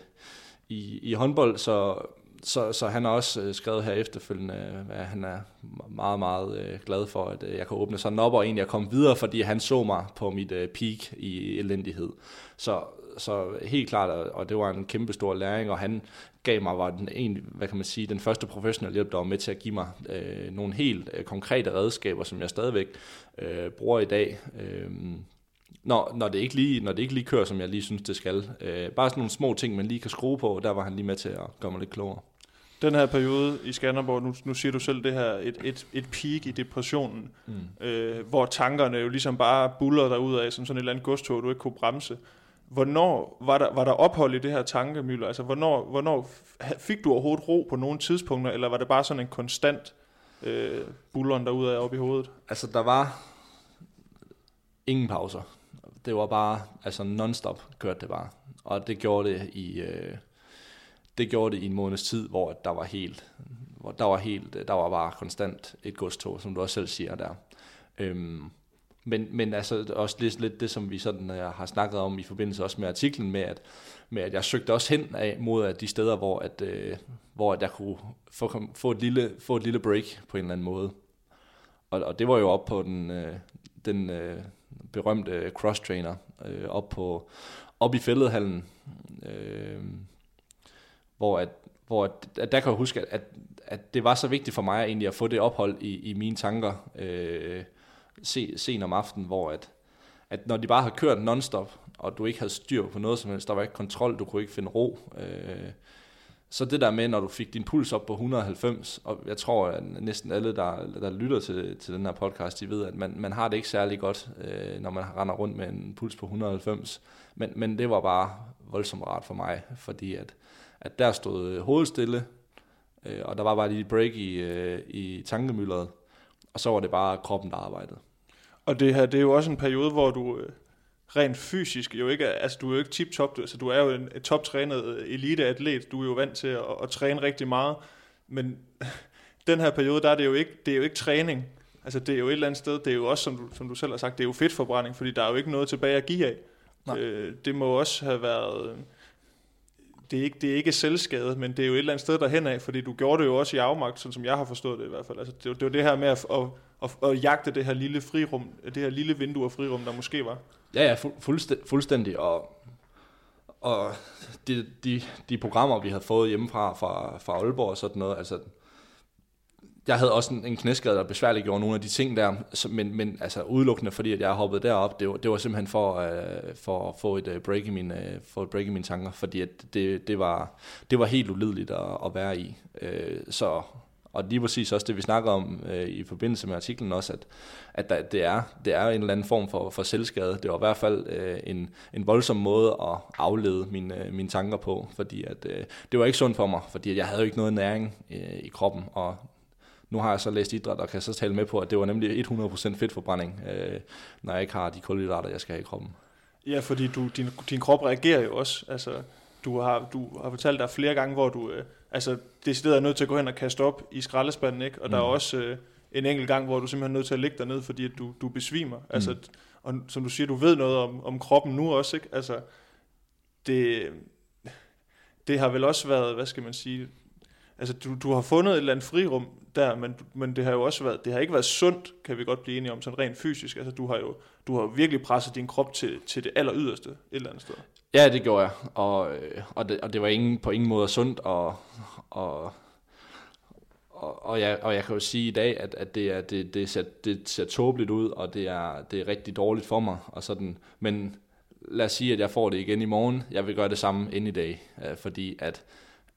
i, i håndbold, så, så, så han har også øh, skrevet her efterfølgende, at han er meget, meget øh, glad for, at øh, jeg kan åbne sådan op og egentlig at komme videre, fordi han så mig på mit peak i elendighed. Så, så helt klart, og det var en kæmpe stor læring, og han gav mig, var den, en, hvad kan man sige, den første professionelle hjælp, der var med til at give mig øh, nogle helt øh, konkrete redskaber, som jeg stadigvæk øh, bruger i dag. Øh, når, når, det ikke lige, når det ikke lige kører, som jeg lige synes, det skal. Øh, bare sådan nogle små ting, man lige kan skrue på, der var han lige med til at gøre mig lidt klogere. Den her periode i Skanderborg, nu, nu siger du selv det her, et, et, et peak i depressionen, mm. øh, hvor tankerne jo ligesom bare buller ud af, som sådan et eller andet godstog, du ikke kunne bremse. Hvornår var der, var der ophold i det her tankemøller? Altså, hvornår, hvornår fik du overhovedet ro på nogle tidspunkter, eller var det bare sådan en konstant øh, bulleren derude af op i hovedet? Altså, der var ingen pauser. Det var bare, altså non-stop kørte det bare. Og det gjorde det i, øh, det gjorde det i en måneds tid, hvor der var helt, hvor der var helt, der var bare konstant et godstog, som du også selv siger der. Øhm, men, men altså også lidt, lidt det, som vi sådan uh, har snakket om i forbindelse også med artiklen, med at, med at jeg søgte også hen af, mod at de steder, hvor, at, uh, hvor at jeg kunne få, få, et lille, få et lille break på en eller anden måde. Og, og det var jo op på den, uh, den uh, berømte cross-trainer, øh, op, på, op i fældehallen, øh, hvor, at, hvor at, at der kan jeg huske, at, at det var så vigtigt for mig egentlig at få det ophold i, i mine tanker, øh, se, sen om aftenen, hvor at, at når de bare har kørt nonstop, og du ikke havde styr på noget som helst, der var ikke kontrol, du kunne ikke finde ro. Øh, så det der med, når du fik din puls op på 190, og jeg tror, at næsten alle, der, der lytter til, til den her podcast, de ved, at man, man har det ikke særlig godt, øh, når man render rundt med en puls på 190. Men, men det var bare voldsomt rart for mig, fordi at, at der stod hovedet stille, øh, og der var bare lige et break i, øh, i tankemyldret, og så var det bare kroppen, der arbejdede. Og det her, det er jo også en periode, hvor du øh, rent fysisk jo ikke altså du er jo ikke tip-top, du, altså du er jo en et toptrænet øh, eliteatlet, du er jo vant til at, at træne rigtig meget, men den her periode, der er det jo ikke, det er jo ikke træning, altså det er jo et eller andet sted, det er jo også, som du, som du selv har sagt, det er jo fedtforbrænding, fordi der er jo ikke noget tilbage at give af. Øh, det må også have været, det er, ikke, det er ikke selvskade, men det er jo et eller andet sted derhen af, fordi du gjorde det jo også i afmagt, sådan som jeg har forstået det i hvert fald. Altså, det, det var det her med at, at, at, at jagte det her lille frirum, det her lille vindue af frirum, der måske var. Ja, ja, fu- fuldstændig, fuldstændig. Og, og de, de, de programmer, vi havde fået hjemmefra fra, fra Aalborg og sådan noget, altså jeg havde også en, en knæskade, der besværligt gjorde nogle af de ting der, men, men altså udelukkende fordi, at jeg hoppede derop, det var, det var simpelthen for, uh, for at få et, øh, break i mine, uh, øh, for et break i mine tanker, fordi at det, det, var, det var helt ulideligt at, at være i. Uh, så, og lige præcis også det, vi snakker om øh, i forbindelse med artiklen også, at, at der, det, er, det er en eller anden form for, for selvskade. Det var i hvert fald øh, en, en voldsom måde at aflede mine, øh, mine tanker på, fordi at, øh, det var ikke sundt for mig, fordi jeg havde jo ikke noget næring øh, i kroppen, og nu har jeg så læst idræt og kan så tale med på, at det var nemlig 100% fedtforbrænding, øh, når jeg ikke har de kulhydrater, jeg skal have i kroppen. Ja, fordi du, din, din krop reagerer jo også. Altså, du har, du har fortalt dig flere gange, hvor du øh, altså, decideret er nødt til at gå hen og kaste op i skraldespanden, ikke? og mm. der er mm. også øh, en enkelt gang, hvor du simpelthen er nødt til at ligge derned, fordi at du, du besvimer. Mm. Altså, og som du siger, du ved noget om, om kroppen nu også. Ikke? Altså, det, det har vel også været, hvad skal man sige, altså du, du har fundet et eller andet frirum der, men, men det har jo også været, det har ikke været sundt, kan vi godt blive enige om, sådan rent fysisk. Altså du har jo du har virkelig presset din krop til, til det aller yderste et eller andet sted. Ja, det gjorde jeg, og, øh, og, det, og det var ingen, på ingen måde sundt, og, og, og, og, jeg, og jeg kan jo sige i dag, at, at det, er, det, det, ser, det ser tåbeligt ud, og det er, det er rigtig dårligt for mig, og sådan, men lad os sige, at jeg får det igen i morgen. Jeg vil gøre det samme ind i dag, øh, fordi at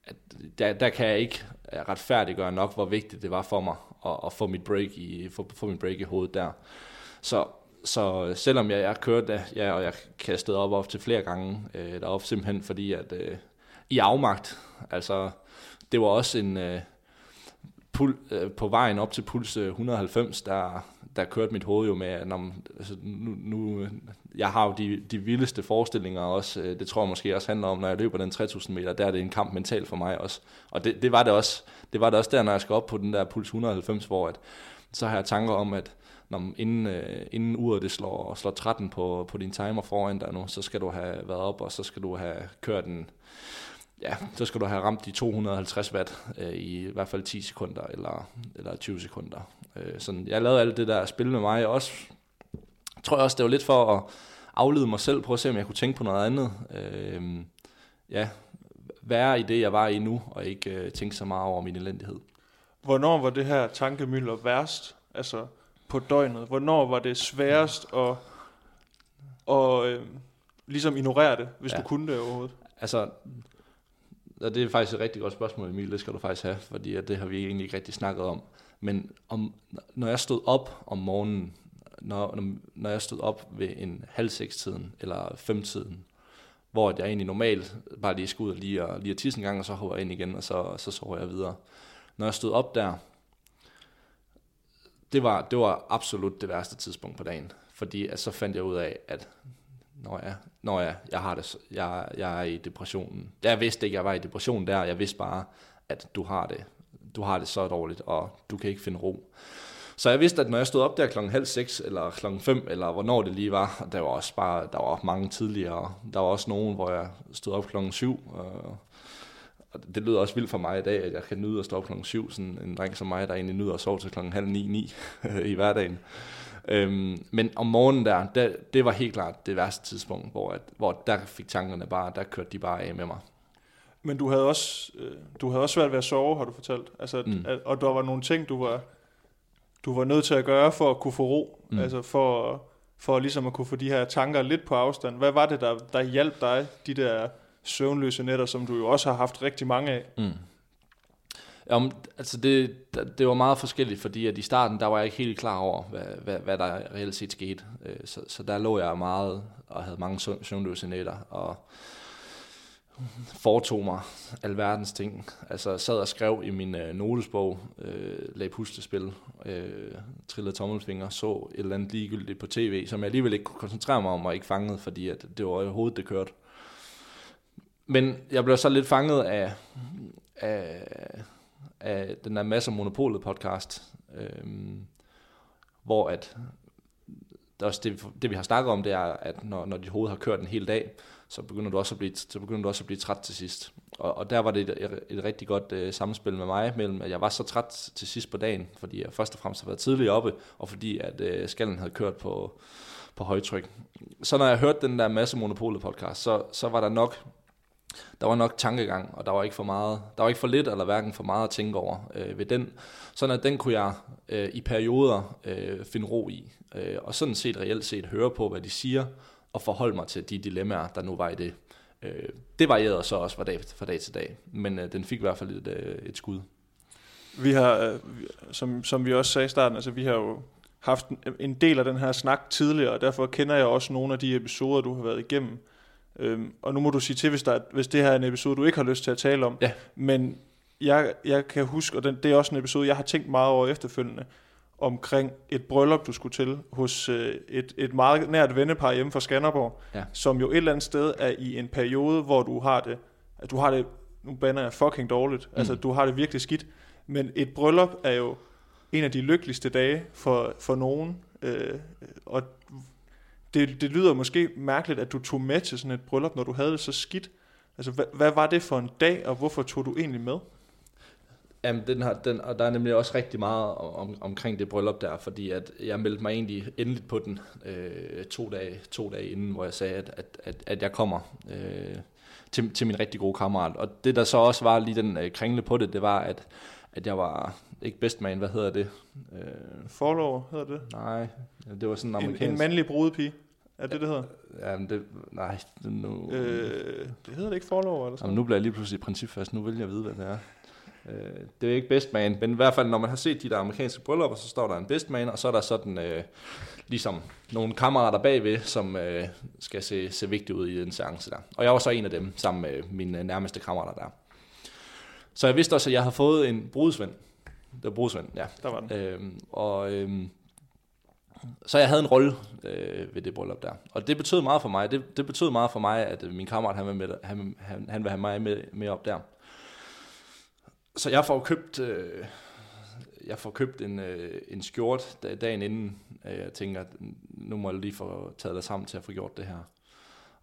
at der, der kan jeg ikke øh, retfærdiggøre nok, hvor vigtigt det var for mig at, at få mit break i, få, få mit break i hovedet der. Så, så selvom jeg, jeg kørte, ja, og jeg kastede op op til flere gange øh, deroppe, simpelthen fordi, at øh, i afmagt, altså det var også en, øh, pul, øh, på vejen op til puls øh, 190, der, der kørte mit hoved jo med, at når, altså, nu, nu, øh, jeg har jo de, de vildeste forestillinger også, øh, det tror jeg måske også handler om, når jeg løber den 3000 meter, der er det en kamp mentalt for mig også. Og det, det, var det også, det var det også der, når jeg skal op på den der puls 190, hvor at, så har jeg tanker om, at når, inden, øh, inden uret det slår, slår 13 på, på din timer foran dig nu, så skal du have været op, og så skal du have kørt en ja, så skal du have ramt de 250 watt øh, i i hvert fald 10 sekunder eller, eller 20 sekunder. Øh, sådan, jeg lavede alt det der spil med mig også. Tror jeg også, det var lidt for at aflede mig selv, prøve at se, om jeg kunne tænke på noget andet. Øh, ja, være i det, jeg var i nu, og ikke øh, tænke så meget over min elendighed. Hvornår var det her tankemylder værst? Altså på døgnet. Hvornår var det sværest at, at øh, ligesom ignorere det, hvis Ja. du kunne det overhovedet? Altså, og det er faktisk et rigtig godt spørgsmål, Emil, det skal du faktisk have, fordi det har vi egentlig ikke rigtig snakket om. Men om, når jeg stod op om morgenen, når, når- jeg stod op ved en halv seks tiden eller fem tiden, hvor jeg egentlig normalt bare lige skulle ud og lige, og, lige at tisse en gang, og så hopper jeg ind igen, og så, så sover jeg videre. Når jeg stod op der, det var, det var absolut det værste tidspunkt på dagen, fordi at så fandt jeg ud af, at når jeg, når jeg, jeg har det, jeg, jeg er i depressionen. Jeg vidste ikke, jeg var i depression der. Jeg vidste bare, at du har det, du har det så dårligt, og du kan ikke finde ro. Så jeg vidste, at når jeg stod op der klokken halv seks, eller klokken fem, eller hvornår det lige var, og der var også bare, der var mange tidligere. Der var også nogen, hvor jeg stod op klokken syv, og, og det lyder også vildt for mig i dag, at jeg kan nyde at stå op klokken syv, sådan en dreng som mig, der egentlig nyder at sove til klokken halv ni, ni i hverdagen. Øhm, men om morgenen der, der, det var helt klart det værste tidspunkt, hvor, at, hvor der fik tankerne bare, der kørte de bare af med mig. Men du havde også, øh, du havde også svært ved at sove, har du fortalt. Altså, Mm. at, og der var nogle ting, du var, du var nødt til at gøre for at kunne få ro. Mm. Altså for, for ligesom at kunne få de her tanker lidt på afstand. Hvad var det, der, der hjalp dig, de der søvnløse nætter, som du jo også har haft rigtig mange af? Mm. Jamen, altså det, det var meget forskelligt, fordi at i starten, der var jeg ikke helt klar over, hvad, hvad, hvad der reelt set skete. Øh, så, så der lå jeg meget og havde mange søvnløse nætter, og foretog mig alverdens ting. Altså sad og skrev i min øh, notesbog, øh, lagde puslespil, øh, trillede tommelfinger, så et eller andet ligegyldigt på tv, som jeg alligevel ikke kunne koncentrere mig om og ikke fangede, fordi at det var i hovedet, det kørte. Men jeg blev så lidt fanget af, af, af den der Masse Monopolet podcast, øhm, hvor at det, også det, det, vi har snakket om, det er, at når, når dit hoved har kørt en hel dag, så begynder du også at blive, så begynder du også at blive træt til sidst. Og, og der var det et, et rigtig godt øh, samspil med mig, mellem at jeg var så træt til sidst på dagen, fordi jeg først og fremmest har været tidligere oppe, og fordi at øh, skallen havde kørt på, på højtryk. Så når jeg hørte den der Masse Monopolet podcast, så, så var der nok der var nok tankegang, og der var ikke for meget, der var ikke for lidt eller hverken for meget at tænke over øh, ved den. Sådan at den kunne jeg øh, i perioder øh, finde ro i, øh, og sådan set reelt set høre på, hvad de siger, og forholde mig til de dilemmaer, der nu var i det. Øh, det varierede så også fra dag, fra dag til dag, men øh, den fik i hvert fald et, øh, et skud. Vi har, øh, som, som vi også sagde i starten, altså vi har jo haft en del af den her snak tidligere, og derfor kender jeg også nogle af de episoder, du har været igennem. Øhm, og nu må du sige til, hvis, der, er- hvis det her er en episode, du ikke har lyst til at tale om. Ja. Men jeg, jeg kan huske, og den, det er også en episode, jeg har tænkt meget over efterfølgende, omkring et bryllup, du skulle til hos øh, et, et meget nært vennepar hjemme fra Skanderborg, Ja. som jo et eller andet sted er i en periode, hvor du har det, at du har det, nu bander jeg fucking dårligt, mm. altså du har det virkelig skidt, men et bryllup er jo en af de lykkeligste dage for, for nogen, øh, og det, det lyder måske mærkeligt, at du tog med til sådan et bryllup, når du havde det så skidt. Altså, hvad, hvad var det for en dag, og hvorfor tog du egentlig med? Jamen, den har, den, og der er nemlig også rigtig meget om, omkring det bryllup der, fordi at jeg meldte mig egentlig endeligt på den øh, to, dage, to dage inden, hvor jeg sagde, at, at, at, at jeg kommer øh, til, til min rigtig gode kammerat. Og det der så også var lige den øh, kringle på det, det var, at, at jeg var ikke best man, hvad hedder det? Øh, Forlover, hedder det? nej, det var sådan en En, amerikansk... en mandlig brudepige. Er det, det hedder? Jamen, det, nej, det, nu, Øh, det hedder det ikke forlover, eller sådan Jamen, nu bliver jeg lige pludselig principfast. Nu vil jeg vide, hvad det er. Øh, det er ikke best man, men i hvert fald, når man har set de der amerikanske bryllupper, så står der en best man, og så er der sådan øh, ligesom nogle kammerater bagved, som øh, skal se, se vigtigt ud i den seance der. Og jeg var så en af dem, sammen med mine nærmeste kammerater der. Så jeg vidste også, at jeg havde fået en brudsvend. Det var brudsvend, ja. Der var den. Øhm, og øhm, så jeg havde en rolle øh, ved det bryllup der. Og det betød meget for mig. Det, det betød meget for mig, at øh, min kammerat han, var med, han, han, han vil have mig med, med op der. Så jeg får købt, øh, jeg får købt en, øh, en skjort dagen inden. Jeg tænker, at nu må jeg lige få taget det sammen til at få gjort det her.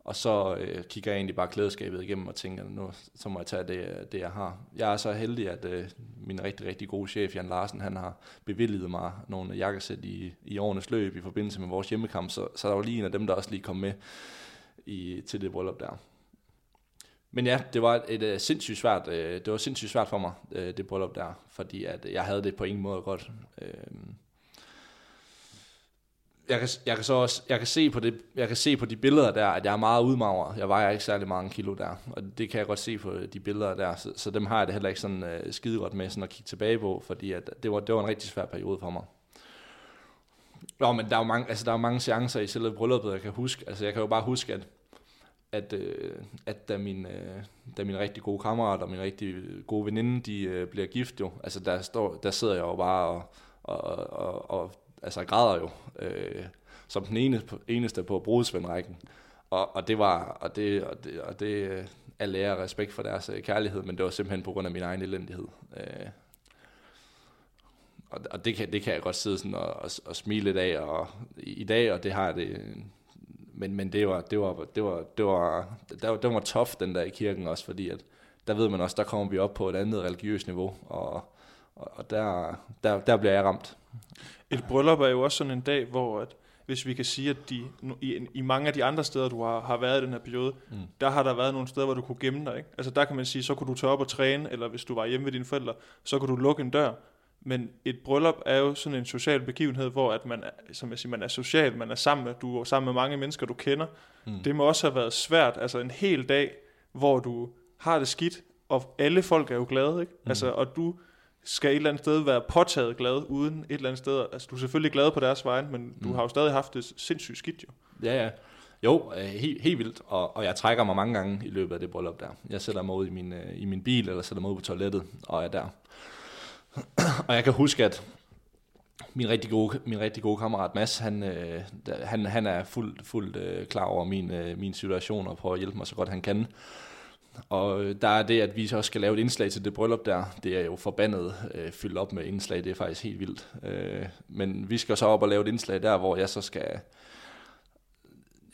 Og så øh, kigger jeg egentlig bare klædeskabet igennem og tænker, nu så må jeg tage det, det jeg har. Jeg er så heldig, at øh, min rigtig, rigtig gode chef, Jan Larsen, han har bevilget mig nogle jakkesæt i, i årenes løb i forbindelse med vores hjemmekamp, så, så der var lige en af dem, der også lige kom med i, til det bryllup der. Men ja, det var et, et sindssygt svært, øh, det var sindssygt svært for mig, øh, det bryllup der, fordi at jeg havde det på ingen måde godt. Øh, jeg kan, jeg kan så også, jeg kan se på det, jeg kan se på de billeder der, at jeg er meget udmagret. Jeg vejer ikke særlig mange kilo der, og det kan jeg godt se på de billeder der, så, så dem har jeg det heller ikke sådan øh, skide godt med sådan at kigge tilbage på, fordi at det var, det var en rigtig svær periode for mig. Nå, men der er jo mange, altså der er mange chancer i selve brylluppet, jeg kan huske. Altså jeg kan jo bare huske, at, at, øh, at da, min, øh, da min rigtig gode kammerat og min rigtig gode veninde, de øh, bliver gift jo, altså der, står, der sidder jeg jo bare og, og, og, og altså græder jo, øh, som den eneste, eneste på brudsvendrækken. Og, og det var, og det, og det, og det øh, er lære respekt for deres øh, kærlighed, men det var simpelthen på grund af min egen elendighed. Øh, og, og det, kan, det kan jeg godt sidde sådan og, og, og smile lidt af og, i, dag, og det har det, men, men det var, det var, det var, det var, det var, det var tough, den der i kirken også, fordi at, der ved man også, der kommer vi op på et andet religiøst niveau, og, og der, der, der bliver jeg ramt. Et bryllup er jo også sådan en dag, hvor at, hvis vi kan sige, at de, i, i mange af de andre steder, du har, har været i den her periode, mm. der har der været nogle steder, hvor du kunne gemme dig. Ikke? Altså der kan man sige, så kunne du tage op og træne, eller hvis du var hjemme ved dine forældre, så kunne du lukke en dør. Men et bryllup er jo sådan en social begivenhed, hvor at man, som jeg siger, man er social, man er sammen med, du er sammen med mange mennesker, du kender. Mm. Det må også have været svært, altså en hel dag, hvor du har det skidt, og alle folk er jo glade, ikke? Mm. Altså, og du skal et eller andet sted være påtaget glad, uden et eller andet sted, altså du er selvfølgelig glad på deres vegne, men du mm. har jo stadig haft det sindssygt skidt jo. Ja, ja. Jo, øh, helt, helt vildt, og, og jeg trækker mig mange gange i løbet af det bryllup der. Jeg sætter mig ud i min, øh, i min bil, eller sætter mig ud på toilettet, og er der. og jeg kan huske, at min rigtig gode, min rigtig gode kammerat Mads, han, øh, han, han er fuldt, fuldt øh, klar over min, øh, min situation og prøver at hjælpe mig så godt han kan. Og øh, der er det, at vi så skal lave et indslag til det bryllup der. Det er jo forbandet øh, fyldt op med indslag. Det er faktisk helt vildt. Øh, men vi skal så op og lave et indslag der, hvor jeg så skal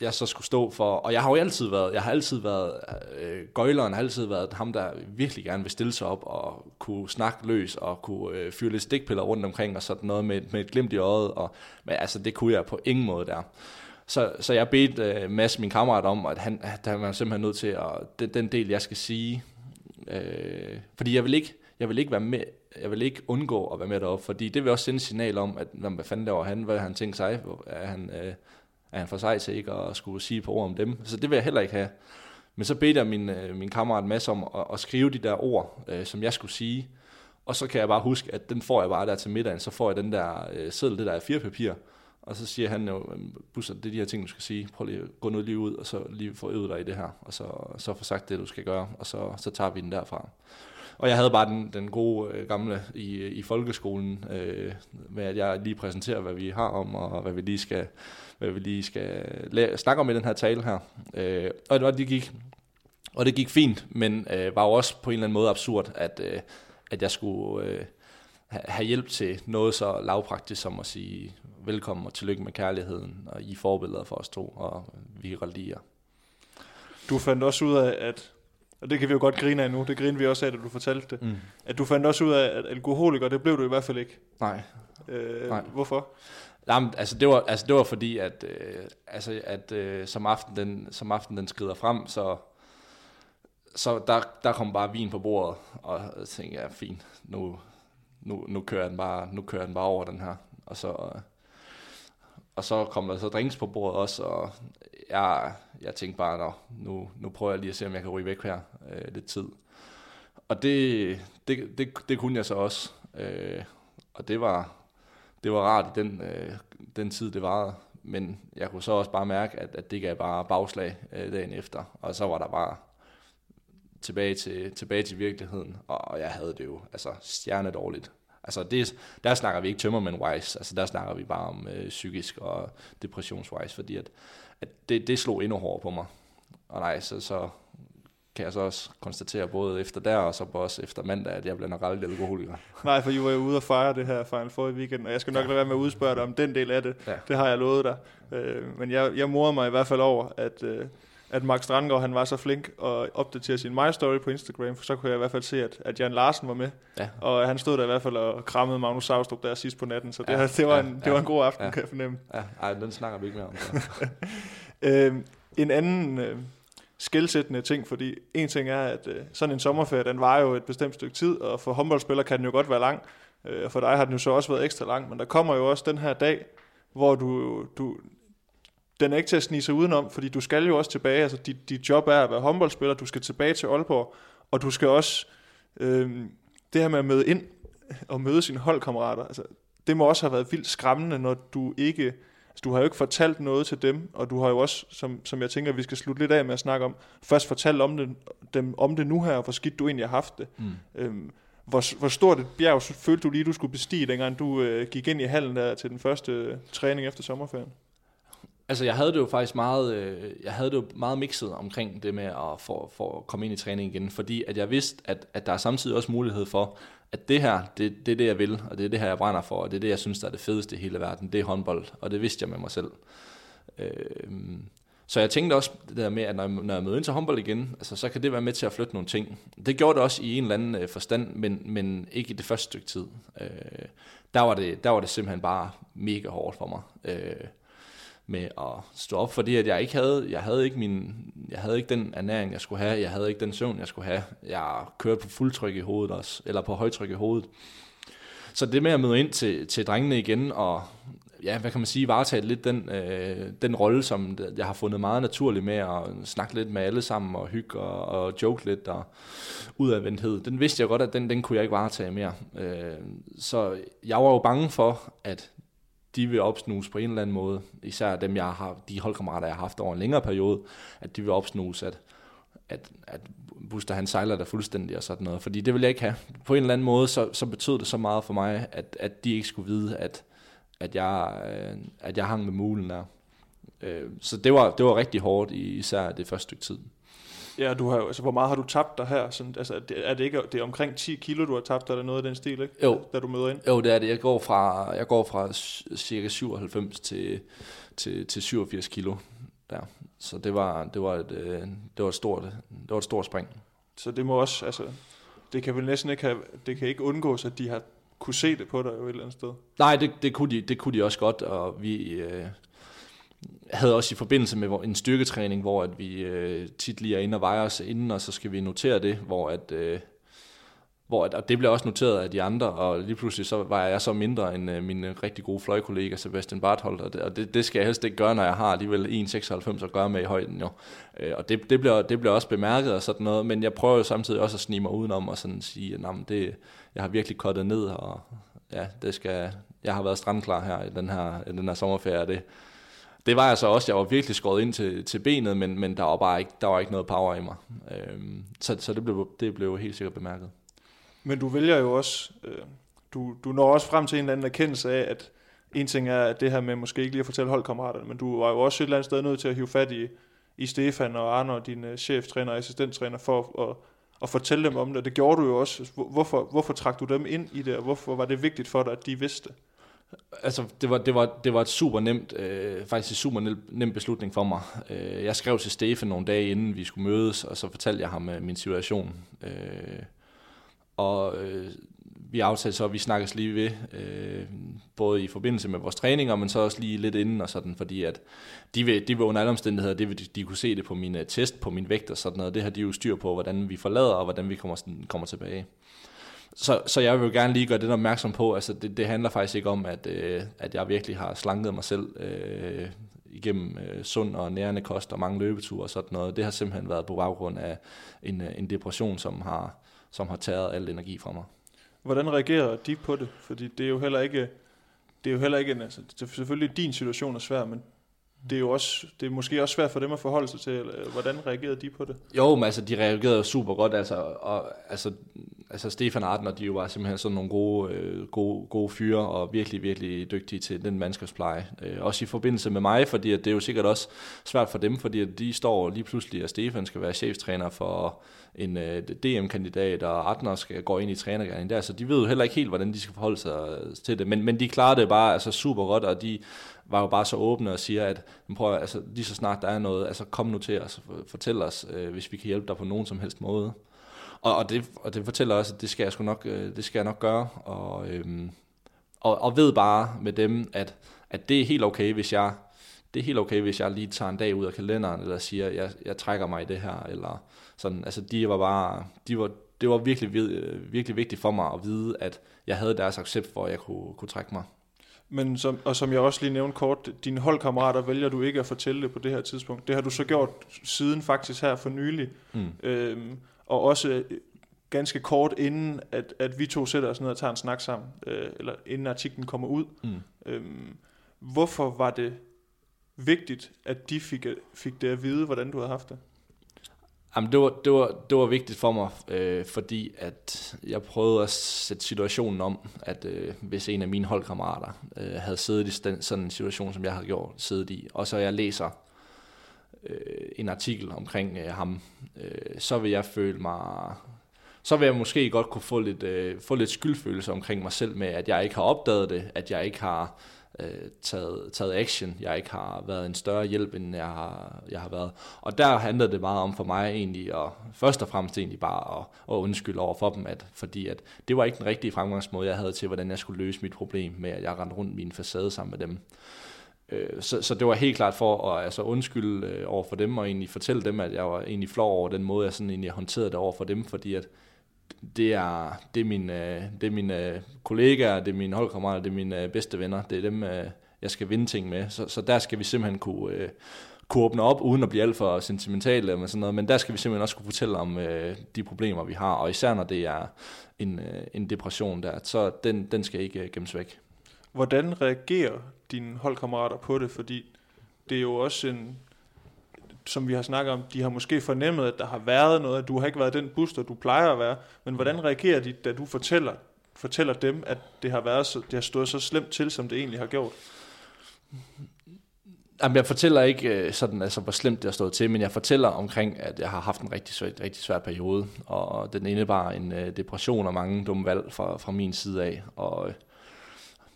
jeg så skulle stå for, og jeg har jo altid været, jeg har altid været, øh, gøjleren har altid været ham, der virkelig gerne vil stille sig op og kunne snakke løs og kunne øh, fyre lidt stikpiller rundt omkring og sådan noget med, med et glimt i øjet, og, men altså det kunne jeg på ingen måde der. Så, så jeg bedte uh, Mads, min kammerat, om, at han, der var simpelthen nødt til at, den, den del, jeg skal sige, øh, fordi jeg vil ikke, jeg vil ikke være med, jeg vil ikke undgå at være med deroppe, fordi det vil også sende signal om, at hvad fanden laver han, hvad han tænker sig, er han, øh, er han for sig til ikke at skulle sige på ord om dem, så det vil jeg heller ikke have. Men så bedte jeg min, øh, min kammerat Mads om at, at skrive de der ord, øh, som jeg skulle sige, og så kan jeg bare huske, at den får jeg bare der til middagen, så får jeg den der øh, seddel, det der er fire papir, og så siger han jo, Busser, det er de her ting, du skal sige. Prøv lige at gå noget lige ud, og så lige få øvet dig i det her. Og så, så få sagt det, du skal gøre, og så, så tager vi den derfra. Og jeg havde bare den, den gode øh, gamle i, i folkeskolen, øh, med at jeg lige præsenterer, hvad vi har om, og hvad vi lige skal, hvad vi lige skal lære, snakke om i den her tale her. Øh, og det, var, det gik, og det gik fint, men øh, var jo også på en eller anden måde absurd, at, øh, at jeg skulle øh, have hjælp til noget så lavpraktisk som at sige, velkommen og tillykke med kærligheden, og I er forbilleder for os to, og vi er reldier. Du fandt også ud af, at, og det kan vi jo godt grine af nu, det griner vi også af, da du fortalte det, mm. at du fandt også ud af, at alkoholiker, det blev du i hvert fald ikke. Nej. Øh, Nej. Hvorfor? Jamen, altså det var, altså det var fordi, at, øh, altså, at øh, som, aften den, som aften den skrider frem, så, så der, der kom bare vin på bordet, og jeg tænkte, ja, fint, nu, nu, nu, kører den bare, nu kører den bare over den her. Og så, øh, og så kom der så drinks på bordet også, og jeg, jeg tænkte bare, nu, nu prøver jeg lige at se, om jeg kan ryge væk her øh, lidt tid. Og det, det, det, det kunne jeg så også. Øh, og det var, det var rart i den, øh, den tid, det varede. Men jeg kunne så også bare mærke, at, at det gav bare bagslag øh, dagen efter. Og så var der bare tilbage til, tilbage til virkeligheden. Og jeg havde det jo altså stjernedårligt. Altså det, der snakker vi ikke tømmermænd-wise, altså der snakker vi bare om øh, psykisk og depressions-wise, fordi at, at det, det slog endnu hårdere på mig. Og nej, så, så kan jeg så også konstatere både efter der og så også efter mandag, at jeg bliver nok aldrig alkoholiker. Nej, for I var jo ude og fejre det her Final Four i weekend, og jeg skal nok ja. lade være med at udspørge dig om den del af det. Ja. Det har jeg lovet dig. Øh, men jeg, jeg morer mig i hvert fald over, at, øh, at Mark Strandgaard han var så flink at opdatere sin My Story på Instagram, for så kunne jeg i hvert fald se, at, at Jan Larsen var med. Ja. Og han stod der i hvert fald og krammede Magnus Saustrup der sidst på natten, så det, Ja, det, var, ja, en, det ja, var en god aften, ja. kan jeg fornemme. Ja, ej, den snakker vi ikke mere om. Så. Øh, en anden øh, skældsættende ting, fordi en ting er, at øh, sådan en sommerferie, den var jo et bestemt stykke tid, og for håndboldspillere kan den jo godt være lang, øh, og for dig har den jo så også været ekstra lang, men der kommer jo også den her dag, hvor du, du den er ikke til at snige sig udenom, fordi du skal jo også tilbage, altså dit, dit job er at være håndboldspiller, du skal tilbage til Aalborg, og du skal også, øh, det her med at møde ind og møde sine holdkammerater, altså, det må også have været vildt skræmmende, når du ikke, altså, du har jo ikke fortalt noget til dem, og du har jo også, som, som jeg tænker, vi skal slutte lidt af med at snakke om, først fortalt om det, dem om det nu her, og hvor skidt du egentlig har haft det. Mm. Øhm, hvor, hvor stort et bjerg følte du lige, du skulle bestige, dengang du øh, gik ind i hallen der til den første øh, træning efter sommerferien? Altså, jeg havde det jo faktisk meget, øh, jeg havde det jo meget mixet omkring det med at få, for at komme ind i træning igen, fordi at jeg vidste, at, at der er samtidig også mulighed for, at det her, det, det er det, jeg vil, og det er det her, jeg brænder for, og det er det, jeg synes, der er det fedeste i hele verden, det er håndbold, og det vidste jeg med mig selv. Øh, så jeg tænkte også det der med, at når jeg, når jeg møder ind til håndbold igen, altså, så kan det være med til at flytte nogle ting. Det gjorde det også i en eller anden øh, forstand, men, men ikke i det første stykke tid. Øh, der, var det, der var det simpelthen bare mega hårdt for mig. Øh, med at stå op, fordi at jeg ikke havde, jeg havde ikke min, jeg havde ikke den ernæring, jeg skulle have, jeg havde ikke den søvn, jeg skulle have. Jeg kørte på fuldtryk i hovedet også, eller på højtryk i hovedet. Så det med at møde ind til, til drengene igen, og ja, hvad kan man sige, varetage lidt den, øh, den rolle, som jeg har fundet meget naturlig med at snakke lidt med alle sammen, og hygge og, og joke lidt, og udadvendthed. Den vidste jeg godt, at den, den kunne jeg ikke varetage mere. Øh, så jeg var jo bange for, at de vil opsnuse på en eller anden måde, især dem, jeg har, de holdkammerater, jeg har haft over en længere periode, at de vil opsnuse, at, at, at Buster han sejler der fuldstændig og sådan noget, fordi det vil jeg ikke have. På en eller anden måde, så, så betød det så meget for mig, at, at de ikke skulle vide, at, at, jeg, øh, at jeg hang med mulen der. Øh, så det var, det var rigtig hårdt, især det første stykke tid. Ja, du har altså, hvor meget har du tabt dig her? Sådan, altså, det- er det ikke det er omkring 10 kilo, du har tabt dig, eller noget af den stil, ikke? Jo. Da du møder ind? Jo, det er det. Jeg går fra, jeg går fra cirka 97 til, til, til 87 kilo der. Så det var, det var, et, øh, det var, et, stort, det var et stort spring. Så det må også, altså, det kan vel næsten ikke have, det kan ikke undgås, at de har kunne se det på dig jo et eller andet sted. Nej, det, det, kunne de, det kunne de også godt, og vi øh, havde også i forbindelse med en styrketræning, hvor at vi øh, tit lige er inde og vejer os inden, og så skal vi notere det, hvor at, øh, hvor at, og det blev også noteret af de andre, og lige pludselig så var jeg så mindre end øh, min øh, rigtig gode fløjkollega Sebastian Barthold, og det, og det, det skal jeg helst ikke gøre, når jeg har alligevel 1,96 at gøre med i højden jo. Øh, og det, det, bliver, det bliver også bemærket og sådan noget, men jeg prøver jo samtidig også at snige mig udenom og sådan sige, at men det, jeg har virkelig kottet ned, og ja, det skal, jeg har været strandklar her i den her, i den her sommerferie, og det, det var jeg så også. Jeg var virkelig skåret ind til, til benet, men, men der var bare ikke, der var ikke noget power i mig. Øhm, så så det, blev, det blev helt sikkert bemærket. Men du vælger jo også, øh, du, du når også frem til en eller anden erkendelse af, at en ting er at det her med måske ikke lige at fortælle holdkammeraterne, men du var jo også et eller andet sted nødt til at hive fat i, i Stefan og Arne og din øh, cheftræner og assistenttræner for at, at fortælle dem om det. Det gjorde du jo også. Hvorfor, hvorfor trak du dem ind i det, og hvorfor var det vigtigt for dig, at de vidste? Altså, det var, det var, det var et super nemt, øh, faktisk en super nem, beslutning for mig. Øh, jeg skrev til Stefan nogle dage inden vi skulle mødes, og så fortalte jeg ham øh, min situation. Øh, og øh, vi aftalte så, at vi snakkes lige ved, øh, både i forbindelse med vores træninger, men så også lige lidt inden og sådan, fordi at de vil, de vil under alle omstændigheder, det vil, de, de kunne se det på min øh, test, på min vægt og sådan noget, det har de jo styr på, hvordan vi forlader og hvordan vi kommer, sådan, kommer tilbage. Så, så jeg vil gerne lige gøre det opmærksom på, altså det, det handler faktisk ikke om, at, øh, at jeg virkelig har slanket mig selv øh, igennem øh, sund og nærende kost og mange løbeture og sådan noget. Det har simpelthen været på baggrund af en, øh, en depression, som har, som har taget al energi fra mig. Hvordan reagerer de på det? Fordi det er jo heller ikke, det er jo heller ikke en, altså, det er selvfølgelig din situation er svær, men det er jo også, det er måske også svært for dem at forholde sig til, hvordan reagerede de på det? Jo, men altså, de reagerede super godt, altså, og, altså, altså Stefan Arden og de var simpelthen sådan nogle gode, øh, gode, gode fyre og virkelig, virkelig dygtige til den mandskabspleje. Øh, også i forbindelse med mig, fordi at det er jo sikkert også svært for dem, fordi at de står lige pludselig, at Stefan skal være cheftræner for en øh, DM-kandidat, og Adner skal gå ind i trænergærningen der, så de ved jo heller ikke helt, hvordan de skal forholde sig øh, til det, men, men de klarer det bare altså super godt, og de var jo bare så åbne og siger, at prøv, altså, lige så snart der er noget, altså kom nu til os fortæl os, øh, hvis vi kan hjælpe dig på nogen som helst måde. Og, og, det, og det fortæller også, at det skal jeg, sgu nok, øh, det skal jeg nok gøre, og, øhm, og, og ved bare med dem, at, at det er helt okay, hvis jeg det er helt okay, hvis jeg lige tager en dag ud af kalenderen, eller siger, jeg, jeg trækker mig i det her, eller sådan, altså de var bare, de var, det var virkelig, virkelig vigtigt for mig at vide, at jeg havde deres accept for, at jeg kunne, kunne trække mig. Men som, og som jeg også lige nævnte kort, dine holdkammerater vælger du ikke at fortælle det på det her tidspunkt. Det har du så gjort siden faktisk her for nylig. Mm. Øhm, og også øh, ganske kort inden, at, at vi to sætter os ned og tager en snak sammen, øh, eller inden artiklen kommer ud. Mm. Øhm, hvorfor var det vigtigt, at de fik, fik det at vide, hvordan du havde haft det? Jamen, det, var, det, var, det var vigtigt for mig, øh, fordi at jeg prøvede at sætte situationen om, at øh, hvis en af mine holdkammerater øh, havde siddet i den, sådan en situation, som jeg havde gjort, siddet i, og så jeg læser øh, en artikel omkring øh, ham, øh, så vil jeg føle mig... Så vil jeg måske godt kunne få lidt, øh, få lidt skyldfølelse omkring mig selv med, at jeg ikke har opdaget det, at jeg ikke har øh, taget, taget action, jeg ikke har været en større hjælp, end jeg har, jeg har været. Og der handlede det meget om for mig egentlig, og først og fremmest egentlig bare at, at undskylde over for dem, at, fordi at det var ikke den rigtige fremgangsmåde, jeg havde til, hvordan jeg skulle løse mit problem med, at jeg rendte rundt min facade sammen med dem. Øh, så, så det var helt klart for at altså, undskylde øh, over for dem, og egentlig fortælle dem, at jeg var egentlig flov over den måde, jeg sådan egentlig håndterede det over for dem, fordi at det er, det er mine, øh, det er mine øh, kollegaer, det er mine holdkammerater, det er mine bedste venner, det er dem, jeg skal vinde ting med. Så, så der skal vi simpelthen kunne, kunne åbne op, uden at blive alt for sentimentale eller sådan noget, men der skal vi simpelthen også kunne fortælle om de problemer, vi har, og især når det er en, en depression der, så den, den skal ikke gemmes væk. Hvordan reagerer dine holdkammerater på det? Fordi det er jo også en, som vi har snakket om, de har måske fornemmet, at der har været noget, at du har ikke været den booster, du plejer at være. Men hvordan reagerer de, da du fortæller, fortæller dem, at det har, været så, det har stået så slemt til, som det egentlig har gjort? Jamen, jeg fortæller ikke øh, sådan, altså, hvor slemt det har stået til, men jeg fortæller omkring, at jeg har haft en rigtig svær, rigtig svær periode, og den indebar en øh, depression og mange dumme valg fra, fra min side af, og øh,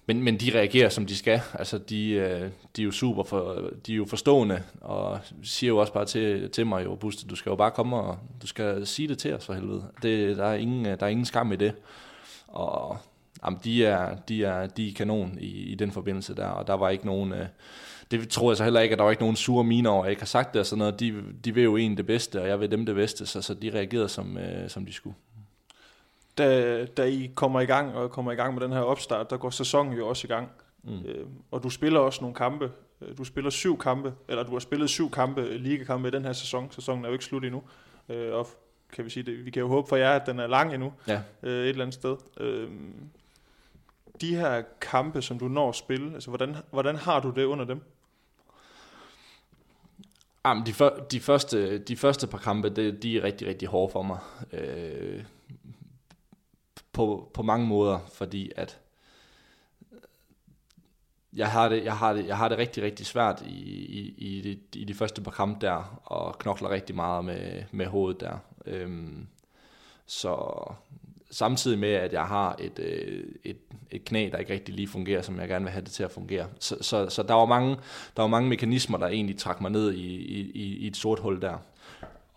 men, men de reagerer, som de skal. Altså, de, øh, de er jo super, for, de er jo forstående, og siger jo også bare til, til mig, jo, Buster, du skal jo bare komme og du skal sige det til os for helvede. Det, der, er ingen, øh, der er ingen skam i det. Og jamen, de, er, de, er, de er kanon i, i den forbindelse der, og der var ikke nogen... Øh, det tror jeg så heller ikke, at der var ikke nogen sure miner over, jeg ikke har sagt det og sådan noget. De, de vil jo en det bedste, og jeg vil dem det bedste, så, så de reagerede, som, øh, som de skulle da, da I kommer i gang og kommer i gang med den her opstart, der går sæsonen jo også i gang. Mm. Øh, og du spiller også nogle kampe. Øh, du spiller syv kampe, eller du har spillet syv kampe, ligakampe i den her sæson. Sæsonen er jo ikke slut endnu. Øh, og kan vi sige det, vi kan jo håbe for jer, at den er lang endnu. Ja. Øh, et eller andet sted. Øh, de her kampe, som du når at spille, altså hvordan, hvordan har du det under dem? Jamen, de, for, de, første, de første par kampe, det, de er rigtig, rigtig hårde for mig. Øh, på, på mange måder, fordi at jeg har det, jeg har det, jeg har det rigtig, rigtig svært i, i, i, de, i de første par kampe der, og knokler rigtig meget med, med hovedet der. Øhm, så samtidig med, at jeg har et, øh, et, et knæ, der ikke rigtig lige fungerer, som jeg gerne vil have det til at fungere. Så, så, så der, var mange, der var mange mekanismer, der egentlig trak mig ned i, i, i et sort hul der.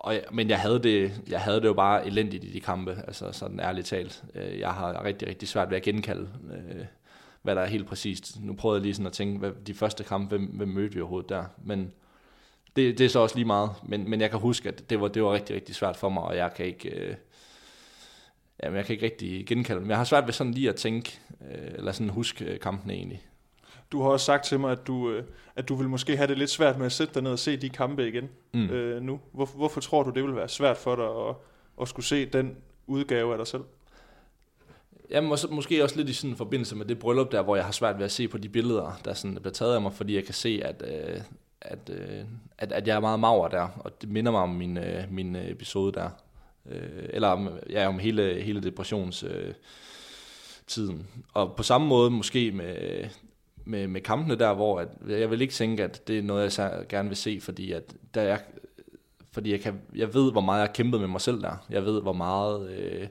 Og, men jeg havde, det, jeg havde det jo bare elendigt i de kampe, altså sådan ærligt talt. Øh, jeg har rigtig, rigtig svært ved at genkalde, øh, hvad der er helt præcist. Nu prøvede jeg lige sådan at tænke, hvad de første kampe, hvem, hvem mødte vi overhovedet der? Men det, det er så også lige meget. Men, men jeg kan huske, at det var, det var rigtig, rigtig svært for mig, og jeg kan ikke... Øh, jamen, jeg kan ikke rigtig genkalde dem. Jeg har svært ved sådan lige at tænke, øh, eller sådan huske øh, kampene egentlig. Du har også sagt til mig, at du, øh, at du vil måske have det lidt svært med at sætte dig ned og se de kampe igen mm. øh, nu. Hvor, hvorfor tror du, det vil være svært for dig at, at skulle se den udgave af dig selv? Ja, mås- måske også lidt i sådan en forbindelse med det bryllup der, hvor jeg har svært ved at se på de billeder, der sådan bliver taget af mig, fordi jeg kan se, at, øh, at, øh, at, at jeg er meget maver der, og det minder mig om min, øh, min episode der. Øh, eller om, ja, om hele, hele depressions... Øh, tiden. Og på samme måde måske med, med, med kampene der, hvor at, jeg vil ikke tænke, at det er noget, jeg gerne vil se, fordi at der er, fordi jeg, kan, jeg ved, hvor meget jeg har kæmpet med mig selv der. Jeg ved, hvor meget øh,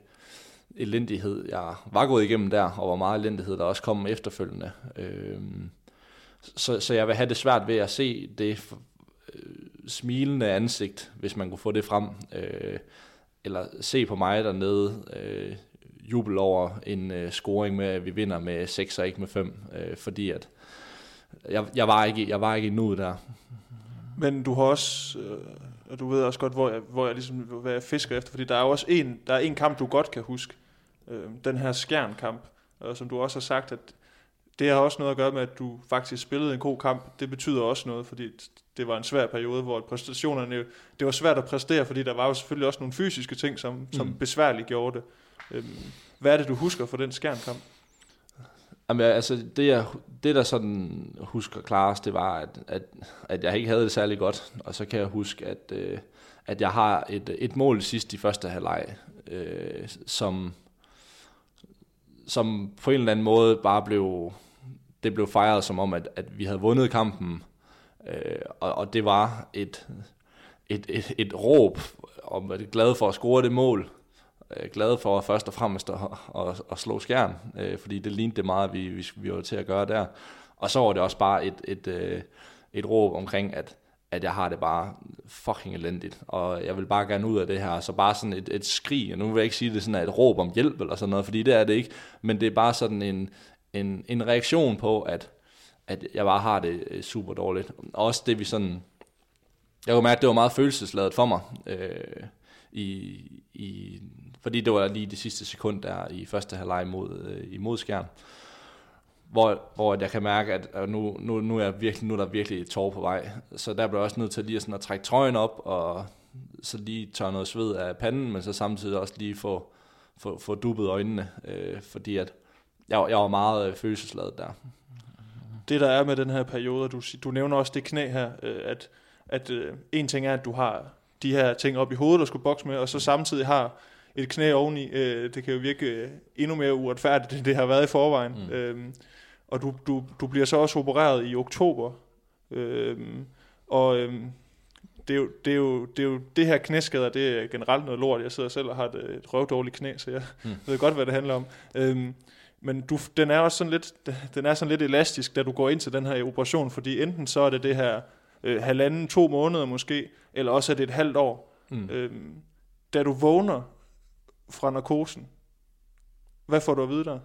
elendighed jeg var gået igennem der, og hvor meget elendighed der også kom efterfølgende. Øh, så, så jeg vil have det svært ved at se det øh, smilende ansigt, hvis man kunne få det frem. Øh, eller se på mig dernede, øh, jubel over en øh, scoring med, at vi vinder med 6 og ikke med 5, øh, fordi at jeg, jeg, var ikke, jeg var ikke endnu der. Men du har også, øh, og du ved også godt, hvor jeg, hvor jeg ligesom, hvad jeg fisker efter, fordi der er jo også en, der er en kamp, du godt kan huske, øh, den her skærnkamp, og som du også har sagt, at det har også noget at gøre med, at du faktisk spillede en god kamp. Det betyder også noget, fordi det var en svær periode, hvor præstationerne, det var svært at præstere, fordi der var jo selvfølgelig også nogle fysiske ting, som, som mm. besværligt gjorde det. Øhm, hvad er det, du husker for den skærnkamp? Jamen, altså, det, jeg, det der sådan husker klarest, det var, at, at, at jeg ikke havde det særlig godt. Og så kan jeg huske, at, øh, at jeg har et, et mål sidst i første halvleg, øh, som, som på en eller anden måde bare blev, det blev fejret som om, at, at vi havde vundet kampen. Øh, og, og det var et, et, et, et råb om, at glad for at score det mål Øh, glade for først og fremmest at, at, at slå skærm, øh, fordi det lignede det meget, vi, vi, vi var til at gøre der. Og så var det også bare et, et, øh, et råb omkring, at, at jeg har det bare fucking elendigt, og jeg vil bare gerne ud af det her. Så bare sådan et, et skrig, og nu vil jeg ikke sige det sådan et råb om hjælp eller sådan noget, fordi det er det ikke, men det er bare sådan en, en, en reaktion på, at, at jeg bare har det øh, super dårligt. Også det vi sådan, jeg kunne mærke, at det var meget følelsesladet for mig, øh, i, i fordi det var lige det sidste sekund der i første halvleg mod, øh, imod skærm. Hvor, hvor jeg kan mærke, at nu, nu, nu, er virkelig, nu er der virkelig et tår på vej. Så der blev jeg også nødt til lige at, sådan at trække trøjen op, og så lige tørre noget sved af panden, men så samtidig også lige få, få, få dubbet øjnene, øh, fordi at jeg, jeg var meget øh, følelsesladet der. Det der er med den her periode, du, du nævner også det knæ her, øh, at, at øh, en ting er, at du har de her ting op i hovedet, der skulle bokse med, og så samtidig har et knæ oveni. Øh, det kan jo virke øh, endnu mere uretfærdigt, end det har været i forvejen. Mm. Øhm, og du, du, du bliver så også opereret i oktober. Øhm, og øhm, det, er jo, det, er jo, det er jo det her knæskader, det er generelt noget lort. Jeg sidder selv og har et, et røvdårligt knæ, så jeg mm. ved godt, hvad det handler om. Øhm, men du, den er også sådan lidt, den er sådan lidt elastisk, da du går ind til den her operation, fordi enten så er det det her øh, halvanden, to måneder måske, eller også er det et halvt år. Mm. Øhm, da du vågner fra narkosen, hvad får du at vide der?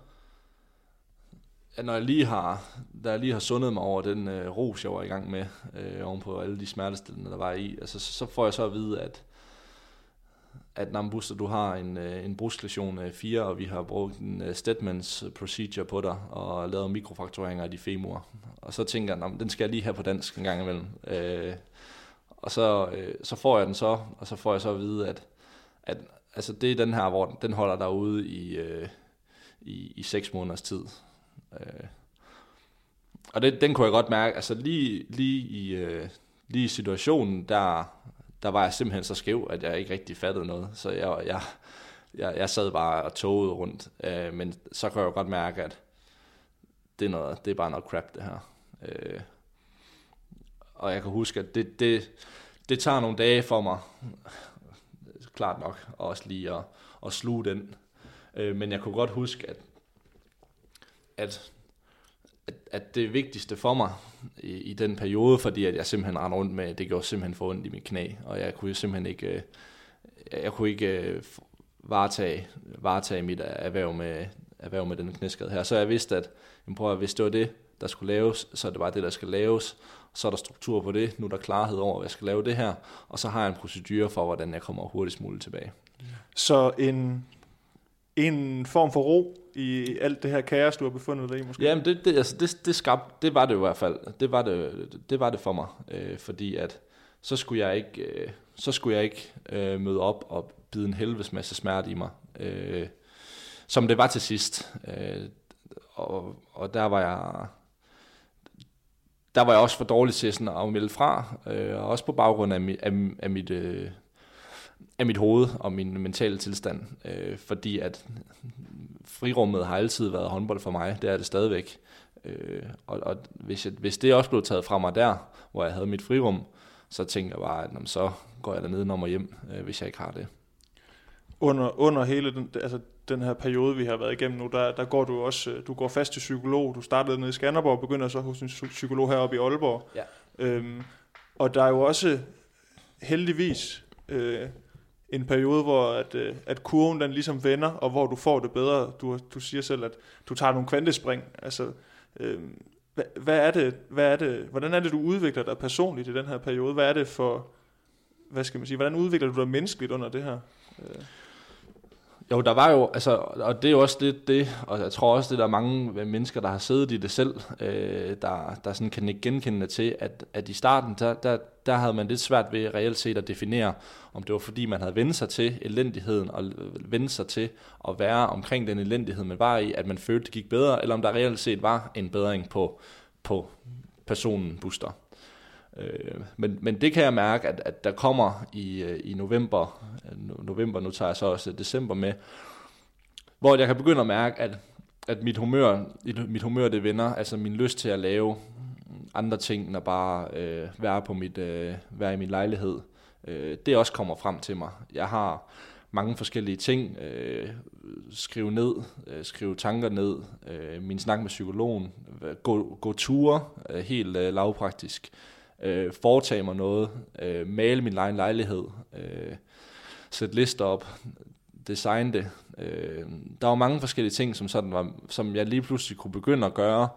Ja, når jeg lige har, da jeg lige har sundet mig over den øh, ros, jeg var i gang med, øh, ovenpå alle de smertestillende, der var i, altså, så, så får jeg så at vide, at at Nambuster, du har en, øh, en brusklesion 4, øh, og vi har brugt en øh, Stedmans procedure på dig, og lavet mikrofraktureringer af de femur. Og så tænker jeg, den skal jeg lige have på dansk en gang imellem. Øh, og så, øh, så får jeg den så, og så får jeg så at vide, at, at altså det er den her, hvor den holder dig ude i, øh, i, i seks måneders tid. Øh, og det, den kunne jeg godt mærke, altså lige, lige, i, øh, lige i situationen, der, der var jeg simpelthen så skæv, at jeg ikke rigtig fattede noget. Så jeg, jeg, jeg, jeg sad bare og togede rundt. Øh, men så kan jeg godt mærke, at det er, noget, det er bare noget crap, det her. Øh, og jeg kan huske, at det, det, det tager nogle dage for mig, klart nok, også lige at, at sluge den. Øh, men jeg kunne godt huske, at, at, at, at det vigtigste for mig i, i den periode, fordi at jeg simpelthen rendte rundt med, det gjorde simpelthen for ondt i mit knæ, og jeg kunne simpelthen ikke, øh, jeg kunne ikke øh, varetage, varetage mit erhverv med, erhverv med den knæskade her. Så jeg vidste, at jamen prøv at, hvis det var det, der skulle laves, så det var det, der skal laves. Så er der struktur på det. Nu er der klarhed over, at jeg skal lave det her. Og så har jeg en procedure for, hvordan jeg kommer hurtigst muligt tilbage. Så en, en form for ro i alt det her kaos, du har befundet dig i måske? Jamen, det, det, altså, det, det, skabte, det var det i hvert fald. Det var det, det, var det for mig. Øh, fordi at så skulle jeg ikke, øh, så skulle jeg ikke øh, møde op og bide en helvedes masse smerte i mig. Øh, som det var til sidst. Øh, og, og der var jeg der var jeg også for dårlig til sådan at melde fra, øh, og også på baggrund af, mi, af, af mit, øh, af mit hoved og min mentale tilstand, øh, fordi at frirummet har altid været håndbold for mig, det er det stadigvæk. Øh, og og hvis, jeg, hvis det også blev taget fra mig der, hvor jeg havde mit frirum, så tænkte jeg bare, at jamen, så går jeg dernede når og hjem, øh, hvis jeg ikke har det. Under, under hele den, altså den her periode, vi har været igennem nu, der, der går du også, øh, du går fast til psykolog. Du startede nede i Skanderborg og begynder så hos en psykolog heroppe i Aalborg. Ja. Øhm, og der er jo også heldigvis øh, en periode, hvor at, øh, at kurven den ligesom vender, og hvor du får det bedre. Du, du siger selv, at du tager nogle kvantespring. Altså, øh, hvad, hvad, er det, hvad er det, hvordan er det, du udvikler dig personligt i den her periode? Hvad er det for, hvad skal man sige, hvordan udvikler du dig menneskeligt under det her? Øh. Jo, der var jo, altså, og det er jo også det, det, og jeg tror også, det der er mange mennesker, der har siddet i det selv, øh, der, der sådan kan ikke genkende til, at, at i starten, der, der, der havde man lidt svært ved reelt set at definere, om det var fordi, man havde vendt sig til elendigheden, og vendt sig til at være omkring den elendighed, man var i, at man følte, det gik bedre, eller om der reelt set var en bedring på, på personen Buster. Øh, men, men det kan jeg mærke, at, at der kommer i, øh, i november, øh, november, nu tager jeg så også december med, hvor jeg kan begynde at mærke, at, at mit humør, mit humør det vender, altså min lyst til at lave andre ting, end at bare øh, være, på mit, øh, være i min lejlighed, øh, det også kommer frem til mig. Jeg har mange forskellige ting, øh, skrive ned, øh, skrive tanker ned, øh, min snak med psykologen, gå, gå ture, øh, helt øh, lavpraktisk, øh, foretage mig noget, øh, male min egen lejlighed, øh, sætte lister op, designe det. Øh, der var mange forskellige ting, som, sådan var, som jeg lige pludselig kunne begynde at gøre,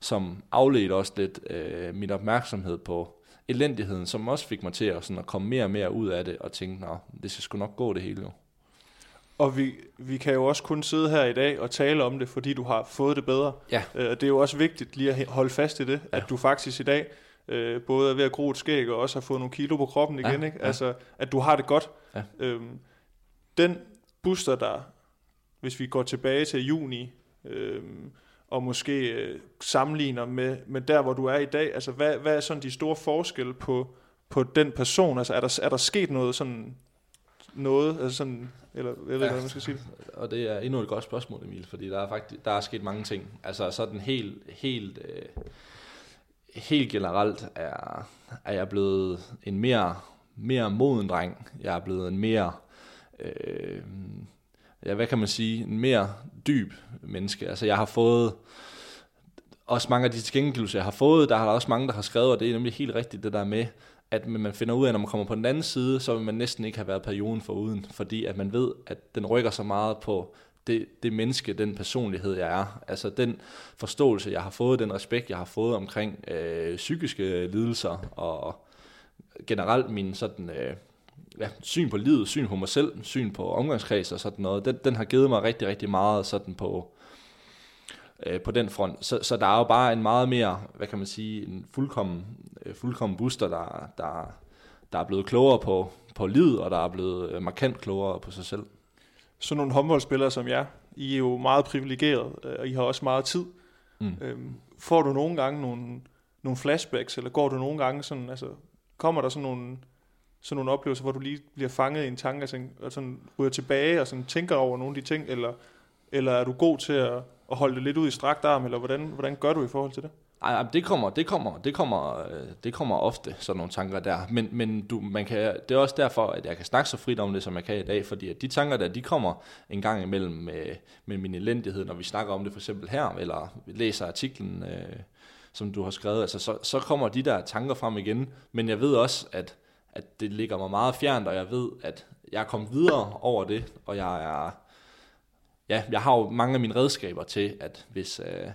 som afledte også lidt øh, min opmærksomhed på elendigheden, som også fik mig til at, sådan, at komme mere og mere ud af det, og tænke, nå, det skal sgu nok gå det hele jo. Og vi, vi kan jo også kun sidde her i dag og tale om det, fordi du har fået det bedre. Ja. Øh, det er jo også vigtigt lige at holde fast i det, ja. at du faktisk i dag øh, både er ved at gro et skæg og også har fået nogle kilo på kroppen igen. Ja, ikke? ja. Altså, at du har det godt. Ja. Øhm, den booster der, hvis vi går tilbage til juni, øhm, og måske øh, sammenligner med, med der, hvor du er i dag, altså hvad, hvad er sådan de store forskelle på, på den person? Altså er der, er der sket noget sådan, noget, altså sådan, eller jeg ved ikke, Ja. hvordan man skal sige det. Og det er endnu et godt spørgsmål, Emil, fordi der er faktisk der er sket mange ting. Altså sådan helt, helt, øh, helt generelt er, er jeg blevet en mere, mere moden dreng. Jeg er blevet en mere, øh, ja, hvad kan man sige, en mere dyb menneske. Altså jeg har fået, også mange af de tilkendegivelser, jeg har fået, der har der også mange, der har skrevet, og det er nemlig helt rigtigt det der med, at man finder ud af, når man kommer på den anden side, så vil man næsten ikke have været perioden foruden, fordi at man ved, at den rykker så meget på det, det menneske, den personlighed, jeg er. Altså den forståelse, jeg har fået, den respekt, jeg har fået omkring øh, psykiske lidelser, og generelt min sådan, øh, ja, syn på livet, syn på mig selv, syn på omgangskreds og sådan noget, den, den har givet mig rigtig, rigtig meget sådan på, øh, på den front. Så, så der er jo bare en meget mere, hvad kan man sige, en fuldkommen, øh, fuldkommen booster, der, der, der er blevet klogere på, på livet, og der er blevet øh, markant klogere på sig selv. Sådan nogle håndboldspillere som jer, I er jo meget privilegeret, øh, og I har også meget tid. Mm. Øhm, får du nogle gange nogle, nogle flashbacks, eller går du nogle gange sådan, altså, kommer der sådan nogle, sådan nogle oplevelser, hvor du lige bliver fanget i en tanke, og sådan, og sådan ryger tilbage og sådan tænker over nogle af de ting, eller, eller er du god til at, at holde det lidt ud i strakt arm, eller hvordan, hvordan gør du i forhold til det? Ej, det kommer, det kommer, det kommer, øh, det kommer ofte, sådan nogle tanker der. Men, men du, man kan, det er også derfor, at jeg kan snakke så frit om det, som jeg kan i dag, fordi at de tanker der, de kommer en gang imellem med, med min elendighed, når vi snakker om det for eksempel her, eller læser artiklen, øh, som du har skrevet, altså så, så kommer de der tanker frem igen. Men jeg ved også, at, at det ligger mig meget fjernt, og jeg ved, at jeg er kommet videre over det, og jeg er, ja, jeg har jo mange af mine redskaber til, at hvis, øh,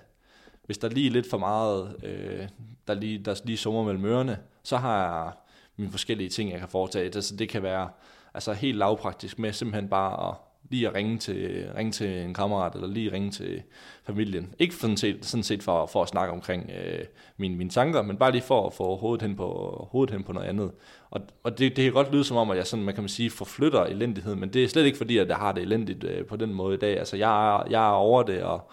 hvis der lige er lidt for meget, øh, der, lige, der lige summer mellem ørerne, så har jeg mine forskellige ting, jeg kan foretage. Altså, det kan være altså, helt lavpraktisk med simpelthen bare at lige at ringe til, ringe til en kammerat, eller lige ringe til familien. Ikke sådan set, sådan set for, for at snakke omkring øh, mine, mine tanker, men bare lige for at få hovedet hen på, hovedet hen på noget andet. Og, og det, det kan godt lyde som om, at jeg sådan, man kan man sige, forflytter elendighed, men det er slet ikke fordi, at jeg har det elendigt øh, på den måde i dag. Altså, jeg jeg er over det, og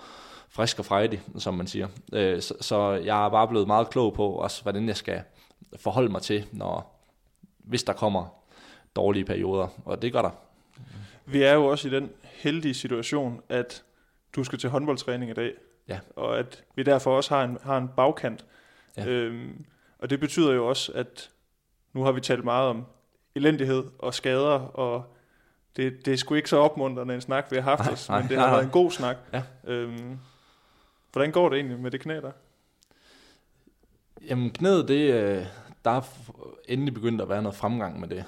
frisk og frejdig, som man siger. Øh, så, så jeg er bare blevet meget klog på, også hvordan jeg skal forholde mig til, når, hvis der kommer dårlige perioder, og det gør der. Vi er jo også i den heldige situation, at du skal til håndboldtræning i dag. Ja. Og at vi derfor også har en, har en bagkant. Ja. Øhm, og det betyder jo også, at nu har vi talt meget om elendighed og skader, og det, det er sgu ikke så opmuntrende en snak, vi har haft Nej, os, nej, men det nej, har været nej. en god snak. Ja. Øhm, hvordan går det egentlig med det knæ der? Jamen knæet, det, øh, der er endelig begyndt at være noget fremgang med det.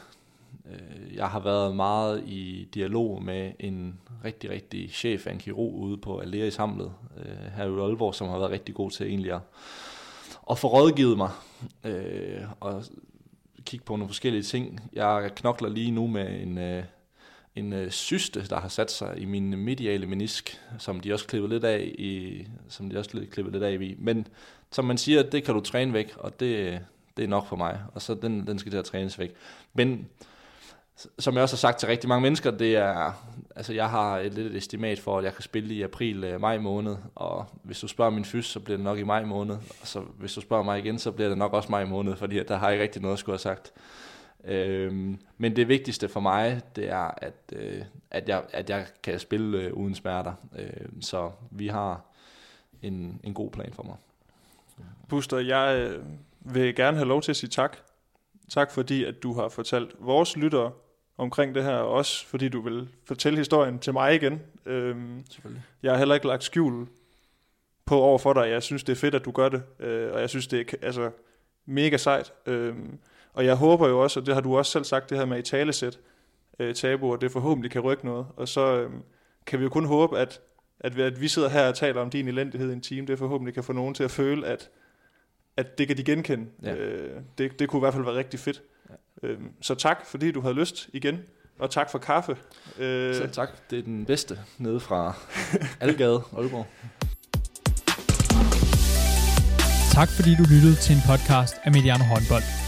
Øh, jeg har været meget i dialog med en rigtig, rigtig chef af en kirurg ude på Aleris Hamlet, Samlet, her i Aalborg, som har været rigtig god til egentlig at, at få rådgivet mig øh, og kigge på nogle forskellige ting. Jeg knokler lige nu med en, en øh, syste, der har sat sig i min mediale menisk, som de også klippede lidt af i, som de også klippede lidt af i. Men som man siger, det kan du træne væk, og det, det er nok for mig. Og så den, den skal til at trænes væk. Men som jeg også har sagt til rigtig mange mennesker, det er, altså jeg har et lidt et estimat for, at jeg kan spille i april-maj øh, måned, og hvis du spørger min fys, så bliver det nok i maj måned, og så hvis du spørger mig igen, så bliver det nok også maj måned, fordi der har jeg ikke rigtig noget at skulle have sagt. Øhm, men det vigtigste for mig, det er, at, øh, at, jeg, at jeg kan spille øh, uden smerter. Øh, så vi har en, en god plan for mig. Buster, jeg øh, vil gerne have lov til at sige tak. Tak fordi, at du har fortalt vores lyttere omkring det her, og også fordi du vil fortælle historien til mig igen. Øhm, Selvfølgelig. jeg har heller ikke lagt skjul på over for dig. Jeg synes, det er fedt, at du gør det, øh, og jeg synes, det er altså, mega sejt. Øhm, og jeg håber jo også, og det har du også selv sagt, det her med i talesæt øh, tabuer, det forhåbentlig kan rykke noget. Og så øhm, kan vi jo kun håbe, at, at, vi, at vi sidder her og taler om din elendighed i en time, det forhåbentlig kan få nogen til at føle, at, at det kan de genkende. Ja. Øh, det, det kunne i hvert fald være rigtig fedt. Ja. Øhm, så tak, fordi du havde lyst igen, og tak for kaffe. Øh, Selv tak. Det er den bedste nede fra Algade, Aalborg. Tak fordi du lyttede til en podcast af Mediano Håndbold.